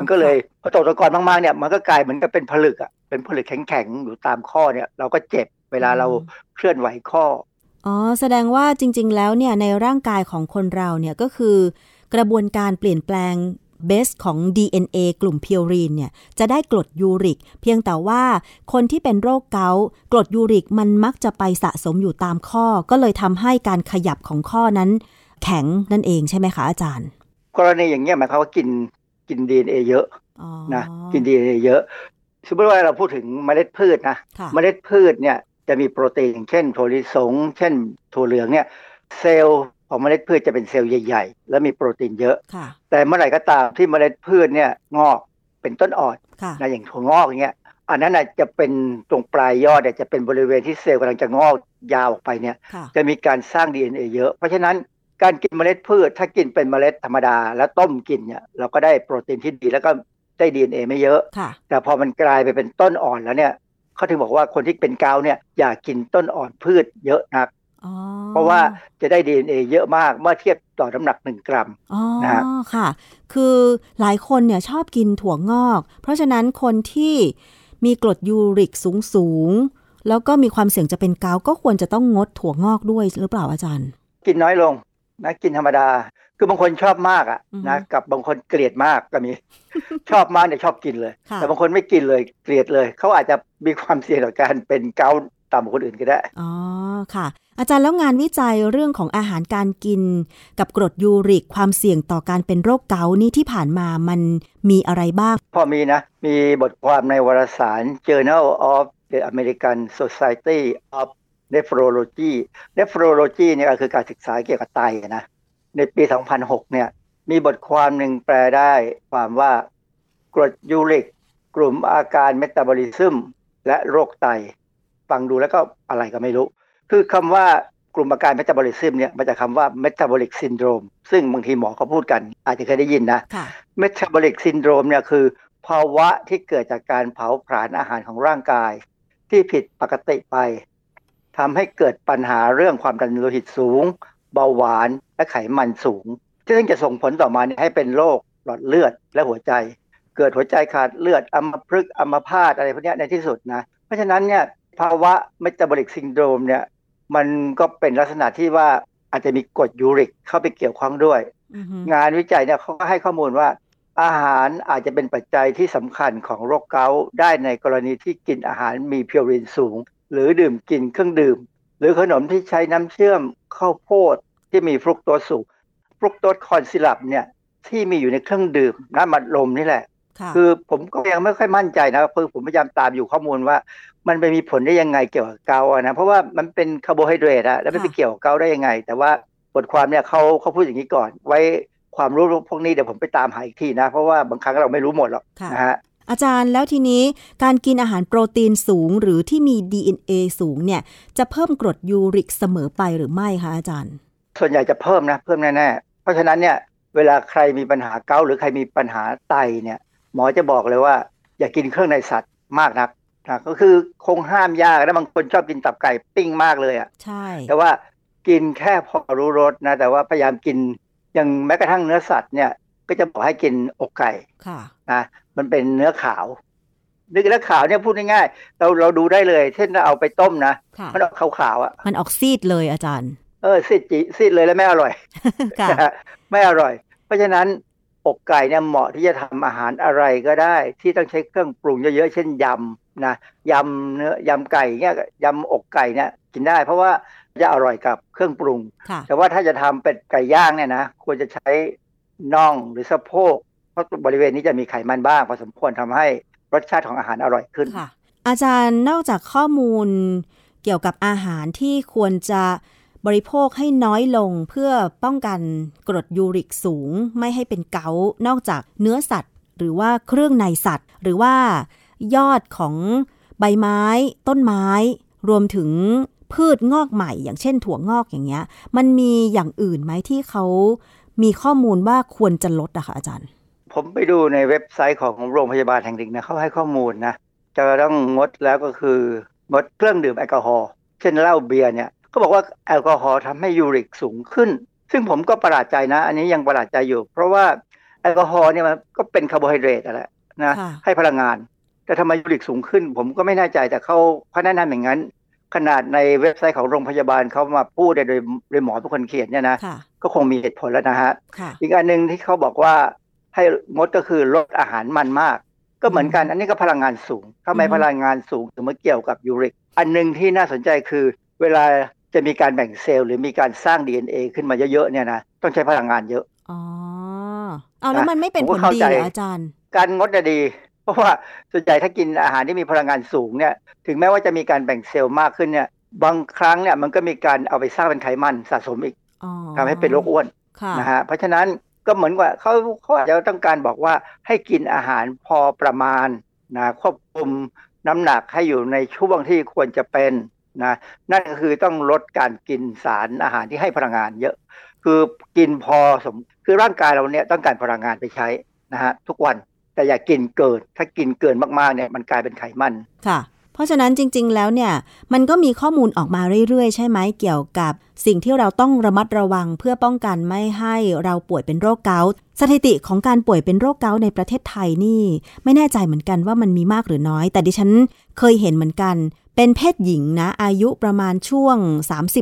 มันก็เลยพอตกตะกอนมากๆเนี่ยมันก็กลายเหมือนกับเป็นผลึกอะเป็นผลึกแข็งๆอยู่ตามข้อเนี่ยเราก็เจ็บเวลาเราเคลื่อนไหวข้ออ๋อแสดงว่าจริง ๆ แล้วเนี่ยในร่างกายของคนเราเนี่ยก็คือกระบวนการเปลี่ยนแปลงเบสของ DNA กลุ่มพิวรีนเนี่ยจะได้กรดยูริก เพียงแต่ว่าคนที่เป็นโรคเกาต์กรดยูริกมันมักจะไปสะสมอยู่ตามข้อ ก็เลยทำให้การขยับของข้อนั้น แข็งนั่นเองใช่ไหมคะอาจารย์ กรณีอย่างเงี้ยหมายความว่ากิน กิน DNA เยอะอ๋อนะกิน DNA เยอะสมมติว่าเราพูดถึงเมล็ดพืชนะค่ะเมล็ดพืชเนี่ยจะมีโปรตีนอย่างเช่นถั่วลิสง เช่นถั่วเหลืองเนี่ยเซลล์ของเมล็ดพืชจะเป็นเซลล์ใหญ่ ๆ และมีโปรตีนเยอะค่ะแต่เมื่อไหร่ก็ตามที่เมล็ดพืชเนี่ยงอกเป็นต้นอ่อนค่ะนะอย่างถั่วงอกอย่างเงี้ยอันนั้นน่ะจะเป็นตรงปลายยอดเนี่ยจะเป็นบริเวณที่เซลล์กำลังจะงอกยาวออกไปเนี่ยค่ะจะมีการสร้าง DNA เยอะ เพราะฉะนั้น การกินเมล็ดพืช ถ้ากินเป็นเมล็ดธรรมดา แล้วต้มกินเนี่ยเราก็ได้โปรตีนที่ดีแล้วก็ได้ DNA ไม่เยอะค่ะแต่พอมันกลายไปเป็นต้นอ่อนแล้วเนี่ยเขาถึงบอกว่าคนที่เป็นเกาต์เนี่ยอย่ากินต้นอ่อนพืชเยอะนักอ๋อเพราะว่าจะได้ DNA เยอะมากเมื่อเทียบต่อน้ำหนักหนึ่งกรัมอ๋อนะฮะค่ะ คือหลายคนเนี่ยชอบกินถั่วงอก เพราะฉะนั้นคนที่มีกรดยูริกสูงสูงๆแล้วก็มีความเสี่ยงจะเป็นเกาต์ก็ควรจะต้องงดถั่วงอกด้วยหรือเปล่าอาจารย์ กินน้อยลง นะกินธรรมดา คือบางคนชอบมากอะอือฮึนะกับบางคนเกลียดมากก็มี ชอบมากเนี่ยชอบกินเลยค่ะแต่บางคนไม่กินเลยเกลียดเลย เขาอาจจะมีความเสี่ยงต่อการเป็นเกาต์ต่ำกว่าคนอื่นก็ได้ อ๋อค่ะ อาจารย์แล้วงานวิจัยเรื่องของอาหารการกิน กับกรดยูริกความเสี่ยงต่อการเป็นโรคเกาต์นี่ที่ผ่านมามันมีอะไรบ้าง พอมีนะ มีบทความในวารสาร Journal of the American Society of Nephrology Nephrology เนี่ยก็คือการศึกษาเกี่ยวกับไตนะ ในปี 2006 เนี่ย มีบทความหนึ่งแปลได้ความว่ากรดยูริก กลุ่มอาการเมตาบอลิซึมและโรคไต ฟังดูแล้วก็อะไรก็ไม่รู้ คือคำว่ากลุ่มอาการเมตาบอลิซึมเนี่ยมาจากคำว่า metabolic syndrome ซึ่งบางทีหมอเขาพูดกัน อาจจะเคยได้ยินนะ metabolic syndrome เนี่ยคือภาวะที่เกิดจากการเผาผลาญอาหารของร่างกาย ที่ผิดปกติไป ทำให้เกิดปัญหาเรื่องความดันโลหิตสูง เบาหวานและไขมันสูง ซึ่งจะส่งผลต่อมาให้เป็นโรคหลอดเลือดและหัวใจ เกิดหัวใจขาดเลือดอัมพฤกษ์อัมพาตอะไรพวกนี้ในที่สุดนะ เพราะฉะนั้นเนี่ยภาวะ metabolic syndrome เนี่ยมันก็เป็นลักษณะที่ว่าอาจจะมีกรดยูริกเข้าไปเกี่ยวข้องด้วย งานวิจัยเนี่ยเขาก็ให้ข้อมูลว่า อาหารอาจจะเป็นปัจจัยที่สำคัญของโรคเกาต์ได้ในกรณีที่กินอาหารมีพิวรีนสูง หรือดื่มกินเครื่องดื่ม หรือขนมที่ใช้น้ำเชื่อมข้าวโพดที่มีฟรุกโตสสูงfructose corn syrup เนี่ยที่มีอยู่ในเครื่องดื่มน้ำอัดลมนี่แหละ คือผมก็ยังไม่ค่อยมั่นใจนะคือผมพยายามตามอยู่ข้อมูลว่า มันไปมีผลได้ยังไงเกี่ยวกับเกาต์อะนะเพราะว่ามันเป็นคาร์โบไฮเดรตอะแล้วมันไปเกี่ยวกับเกาต์ได้ยังไง แต่ว่าบทความเนี่ยเขาเขาพูดอย่างนี้ก่อน ไว้ความรู้พวกนี้เดี๋ยวผมไปตามหาอีกทีนะ เพราะว่าบางครั้งเราไม่รู้หมดหรอกนะฮะ อาจารย์แล้วทีนี้การกินอาหารโปรตีนสูงหรือที่มี DNA สูงเนี่ย จะเพิ่มกรดยูริกเสมอไปหรือไม่คะอาจารย์ ส่วนใหญ่จะเพิ่มนะเพิ่มแน่ๆ เพราะฉะนั้นเนี่ยเวลาใครมีปัญหาเกาต์หรือใครมีปัญหาไตเนี่ย หมอจะบอกเลยว่า อย่ากินเครื่องในสัตว์มากนักนะก็คือคงห้ามยากนะบางคนชอบกินตับไก่ปิ้งมากเลยอะ่ะใช่ แต่ว่ากินแค่พอรู้รสนะแต่ว่าพยายามกินอย่างแม้กระทั่งเนื้อสัตว์เนี่ยก็จะบอกให้กินอกไก่ค่ะนะ มันเป็นเนื้อขาวเนื้อขาวเนี่ยพูดง่ายๆเราเราดูได้เลย เช่นเราเอาไปต้มนะมันออกขาวๆอะ มันออกซีดเลยอาจารย์ เออซีดจีซีดเลยแล้วไม่อร่อยไม่อร่อย เพราะฉะนั้นอกไก่เนี่ยเหมาะที่จะทำอาหารอะไรก็ได้ ที่ต้องใช้เครื่องปรุงเยอะๆเช่นยำนะยำเนื้อยำไก่เนี่ยยำอกไก่เนี่ยกินได้ เพราะว่าจะอร่อยกับเครื่องปรุง แต่ว่าถ้าจะทำเป็ดไก่ย่างเนี่ยนะควรจะใช้น่องหรือสะโพก เพราะบริเวณนี้จะมีไขมันบ้างพอสมควรทำให้รสชาติของอาหารอร่อยขึ้นค่ะ อาจารย์นอกจากข้อมูลเกี่ยวกับอาหารที่ควรจะบริโภคให้น้อยลงเพื่อป้องกันกรดยูริกสูง ไม่ให้เป็นเกาต์นอกจากเนื้อสัตว์ หรือว่าเครื่องในสัตว์ หรือว่ายอดของใบไม้ ต้นไม้ รวมถึงพืชงอกใหม่ อย่างเช่นถั่วงอกอย่างเงี้ย มันมีอย่างอื่นไหมที่เขามีข้อมูลว่าควรจะลดอะคะอาจารย์ ผมไปดูในเว็บไซต์ของโรงพยาบาลแห่งหนึ่งนะเขาให้ข้อมูลนะจะต้องงดแล้วก็คืองดเครื่องดื่มแอลกอฮอล์เช่นเหล้าเบียร์เนี่ยก็บอกว่าแอลกอฮอล์ทำให้ยูริกสูงขึ้น ซึ่งผมก็ประหลาดใจนะ อันนี้ยังประหลาดใจอยู่ เพราะว่าแอลกอฮอล์เนี่ยมันก็เป็นคาร์โบไฮเดรตอะไรนะให้พลังงาน แต่ทำไมยูริกสูงขึ้น ผมก็ไม่แน่ใจแต่เขาเขาแนะนำอย่างนั้น ขนาดในเว็บไซต์ของโรงพยาบาลเขามาพูดโดยโดยหมอเป็นคนเขียนเนี่ยนะก็คงมีเหตุผลแล้วนะฮะอีกอันหนึ่งที่เขาบอกว่า ให้งดก็คือลดอาหารมันมาก ก็เหมือนกัน อันนี้ก็พลังงานสูงทำไมพลังงานสูงถึงมาเกี่ยวกับยูริก อันหนึ่งที่น่าสนใจคือเวลาจะมีการแบ่งเซลล์หรือมีการสร้าง DNA ขึ้นมาเยอะๆเนี่ยนะต้องใช้พลังงานเยอะอ๋อเอาแล้วมันไม่เป็นผลดีเหรออาจารย์ การงดจะดี เพราะว่าส่วนใหญ่ถ้ากินอาหารที่มีพลังงานสูงเนี่ย ถึงแม้ว่าจะมีการแบ่งเซลล์มากขึ้นเนี่ย บางครั้งเนี่ยมันก็มีการเอาไปสร้างเป็นไขมันสะสมอีกทำให้เป็นโรคอ้วนนะฮะเพราะฉะนั้น ก็เหมือนว่าเขาเขาอาจจะต้องการบอกว่าให้กินอาหารพอประมาณนะควบคุมน้ำหนักให้อยู่ในช่วงที่ควรจะเป็นนะนั่นก็คือต้องลดการกินสารอาหารที่ให้พลังงานเยอะ คือกินพอสมคือร่างกายเราเนี่ยต้องการพลังงานไปใช้นะฮะทุกวันแต่อย่ากกินเกิน ถ้ากินเกินมากๆเนี่ยมันกลายเป็นไขมันค่ะ เพราะฉะนั้นจริง ๆ แล้วเนี่ย มันก็มีข้อมูลออกมาเรื่อย ๆ ใช่ไหมเกี่ยวกับ สิ่งที่เราต้องระมัดระวังเพื่อป้องกันไม่ให้เราป่วยเป็นโรคเกาต์สถิติของการป่วยเป็นโรคเกาต์ในประเทศไทยนี่ ไม่แน่ใจเหมือนกันว่ามันมีมากหรือน้อย แต่ดิฉันเคยเห็นเหมือนกัน เป็นเพศหญิงนะอายุประมาณช่วง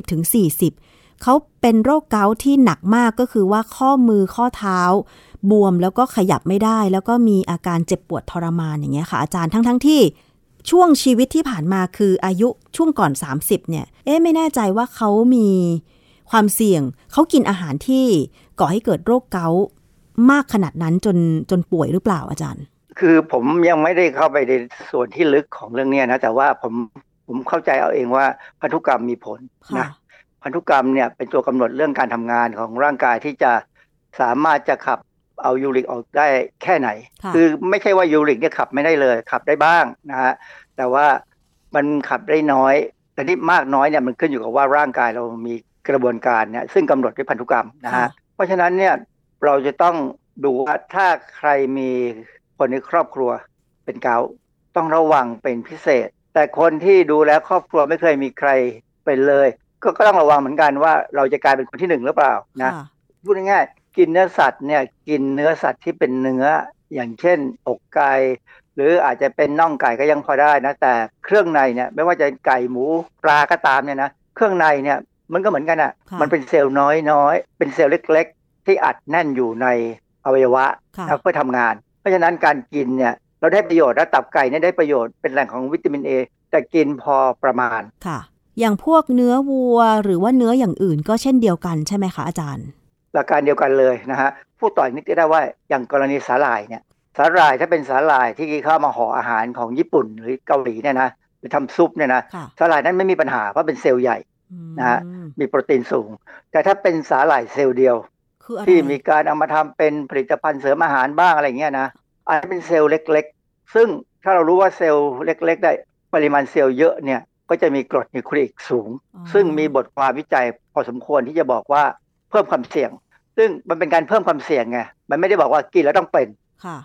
30-40เขาเป็นโรคเกาต์ที่หนักมากก็คือว่าข้อมือข้อเท้า บวมแล้วก็ขยับไม่ได้ แล้วก็มีอาการเจ็บปวดทรมานอย่างเงี้ยค่ะอาจารย์ทั้งๆทที่ ช่วงชีวิตที่ผ่านมาคืออายุช่วงก่อน 30 เนี่ย เอ๊ะไม่แน่ใจว่าเขามีความเสี่ยง เขากินอาหารที่ก่อให้เกิดโรคเกาต์มากขนาดนั้นจนจนป่วยหรือเปล่าอาจารย์ คือผมยังไม่ได้เข้าไปในส่วนที่ลึกของเรื่องเนี้ยนะ แต่ว่าผมผมเข้าใจเอาเองว่าพันธุกรรมมีผลนะพันธุกรรมเนี่ยเป็นตัวกำหนดเรื่องการทำงานของร่างกายที่จะสามารถจะขับ เอายูริกออกได้แค่ไหน คือไม่ใช่ว่ายูริกเนี่ยขับไม่ได้เลย ขับได้บ้างนะฮะแต่ว่ามันขับได้น้อยแต่ที่มากน้อยเนี่ยมันขึ้นอยู่กับว่าร่างกายเรามีกระบวนการเนี่ยซึ่งกำหนดด้วยพันธุกรรมนะฮะเพราะฉะนั้นเนี่ยเราจะต้องดูว่าถ้าใครมีคนในครอบครัวเป็นเกาต์ต้องระวังเป็นพิเศษ แต่คนที่ดูแลครอบครัวไม่เคยมีใครเป็นเลยก็ก็ต้องระวังเหมือนกันว่าเราจะกลายเป็นคนที่หนึ่งหรือเปล่านะพูดง่ายๆ กินเนื้อสัตว์เนี่ยกินเนื้อสัตว์ที่เป็นเนื้ออย่างเช่นอกไก่หรืออาจจะเป็นน่องไก่ก็ยังพอได้นะแต่เครื่องในเนี่ยไม่ว่าจะไก่หมูปลาก็ตามเนี่ยนะเครื่องในเนี่ยมันก็เหมือนกันอะมันเป็นเซลล์น้อยๆเป็นเซลล์เล็ก ๆ ที่อัดแน่นอยู่ในอวัยวะเพื่อทำงาน เพราะฉะนั้นการกินเนี่ยเราได้ประโยชน์และตับไก่เนี่ยได้ประโยชน์เป็นแหล่งของวิตามินเอแต่กินพอประมาณค่ะ อย่างพวกเนื้อวัวหรือว่าเนื้ออย่างอื่นก็เช่นเดียวกันใช่ไหมคะอาจารย์ หลักการเดียวกันเลยนะฮะผู้ต่อยนิดได้ว่าอย่างกรณีสาหร่ายเนี่ยสาหร่ายถ้าเป็นสาหร่ายที่เข้ามาห่ออาหารของญี่ปุ่นหรือเกาหลีเนี่ยนะหรือทำซุปเนี่ยนะสาหร่ายนั้นไม่มีปัญหาเพราะเป็นเซลล์ใหญ่นะฮะมีโปรตีนสูง แต่ถ้าเป็นสาหร่ายเซลล์เดียว ที่มีการเอามาทำเป็นผลิตภัณฑ์เสริมอาหารบ้างอะไรเงี้ยนะอันนี้เป็นเซลล์เล็ก ๆ ซึ่งถ้าเรารู้ว่าเซลล์เล็ก ๆ ได้ปริมาณเซลล์เยอะเนี่ยก็จะมีกรดนิวคลีอิกสูง ซึ่งมีบทความวิจัยพอสมควรที่จะบอกว่า เพิ่มความเสี่ยง ซึ่งมันเป็นการเพิ่มความเสี่ยงไงมันไม่ได้บอกว่ากินแล้วต้องเป็น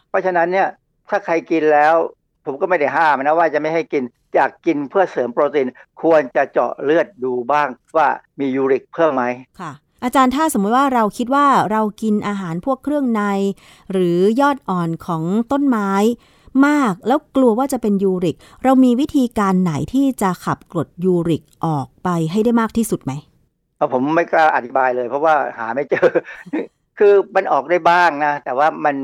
เพราะฉะนั้นเนี่ยถ้าใครกินแล้วผมก็ไม่ได้ห้ามนะว่าจะไม่ให้กินอยากกินเพื่อเสริมโปรตีนควรจะเจาะเลือดดูบ้างว่ามียูริกเพิ่มไหมค่ะ อาจารย์ถ้าสมมติว่าเราคิดว่าเรากินอาหารพวกเครื่องใน หรือยอดอ่อนของต้นไม้มากแล้วกลัวว่าจะเป็นยูริก เรามีวิธีการไหนที่จะขับกรดยูริกออกไปให้ได้มากที่สุดไหม ผมไม่กล้าอธิบายเลย เพราะว่าหาไม่เจอ คือมันออกได้บ้างนะ แต่ว่ามัน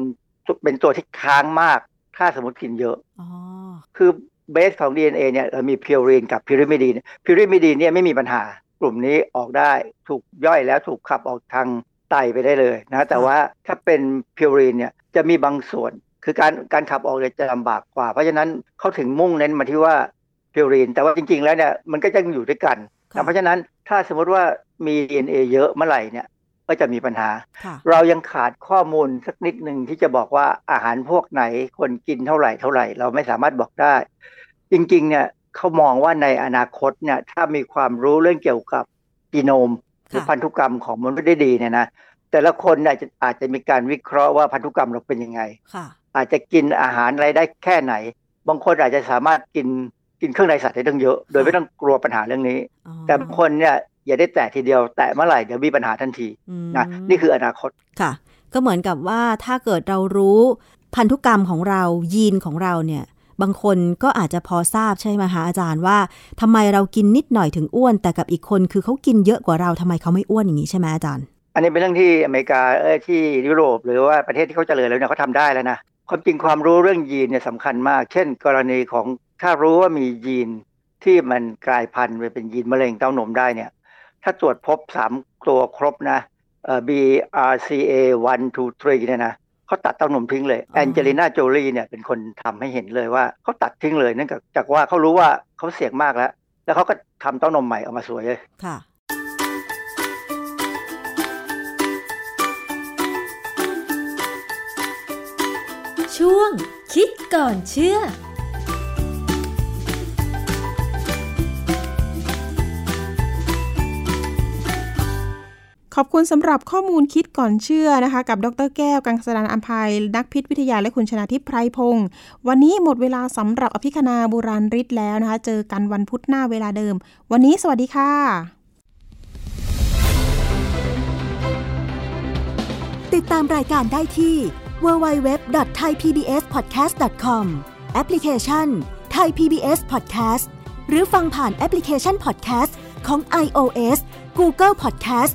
เป็นตัวที่ค้างมาก ถ้าสมมติกินเยอะอคือเบสของ DNA เนี่ยเรามีพิวรีนกับพิริมิดีนพิริมิดีนเนี่ยไม่มีปัญหากลุ่มนี้ออกได้ถูกย่อยแล้วถูกขับออกทางไตไปได้เลยนะแต่ว่าถ้าเป็นพิวรีนเนี่ยจะมีบางส่วน คือการการขับออกจะลำบากกว่า เพราะฉะนั้นเขาถึงมุ่งเน้นมาที่ว่าพิวรีน แต่ว่าจริง ๆ แล้วเนี่ยมันก็จะอยู่ด้วยกัน เพราะฉะนั้นถ้าสมมติว่ามี DNA เยอะเมื่อไหร่เนี่ยก็จะมีปัญหา เรายังขาดข้อมูลสักนิดหนึ่งที่จะบอกว่าอาหารพวกไหนคนกินเท่าไหร่เท่าไหร่ เราไม่สามารถบอกได้ จริงๆเนี่ยเขามองว่าในอนาคตเนี่ยถ้ามีความรู้เรื่องเกี่ยวกับจีโนมหรือพันธุกรรมของมนุษย์ได้ดีเนี่ยนะแต่ละคนเนี่ยอาจจะมีการวิเคราะห์ว่าพันธุกรรมเราเป็นยังไงอาจจะกินอาหารอะไรได้แค่ไหน บางคนอาจจะสามารถกิน กินเครื่องในสัตว์ได้ตั้งเยอะ โดยไม่ต้องกลัวปัญหาเรื่องนี้ แต่บางคนเนี่ยอย่าได้แตะทีเดียว แตะเมื่อไหร่เดี๋ยวมีปัญหาทันทีนะนี่คืออนาคตค่ะ ก็เหมือนกับว่าถ้าเกิดเรารู้พันธุกรรมของเรายีนของเราเนี่ยบางคนก็อาจจะพอทราบใช่ไหมคะอาจารย์ว่าทำไมเรากินนิดหน่อยถึงอ้วน แต่กับอีกคนคือเขากินเยอะกว่าเราทำไมเขาไม่อ้วนอย่างนี้ใช่ไหมอาจารย์ อันนี้เป็นเรื่องที่อเมริกาเออที่ยุโรป หรือว่าประเทศที่เขาเจริญแล้วเนี่ยเขาทาได้แล้วนะความจริงความรู้เรื่องยีนเนี่ยสำคัญมาก เช่น กรณีของ ถ้ารู้ว่ามียีนที่มันกลายพันธุ์ไปเป็นยีนมะเร็งเต้านมได้เนี่ย ถ้าตรวจพบสามตัวครบนะเอ่อ BRCA 1 2 3เนี่ยนะเขาตัดเต้านมทิ้งเลยแองเจลิน่าโจลีเนี่ยเป็นคนทำให้เห็นเลยว่าเขาตัดทิ้งเลยเนื่องจากว่าเขารู้ว่าเขาเสี่ยงมากแล้ว แล้วเขาก็ทำเต้านมใหม่ออกมาสวยเลยค่ะช่วงคิดก่อนเชื่อ ขอบคุณสำหรับข้อมูลคิดก่อนเชื่อนะคะ กับดรแก้ว กังสดานอัมภัย นักพิษวิทยาและคุณชนาทิพย์ไพรพงศ์วันนี้หมดเวลาสำหรับอภิคณาบุราริศแล้วนะคะ เจอกันวันพุธหน้าเวลาเดิม วันนี้สวัสดีค่ะ ติดตามรายการได้ที่ www.thaipbspodcast.com แอปพลิเคชัน Thai PBS Podcast หรือฟังผ่านแอปพลิเคชัน Podcast ของ iOS Google Podcast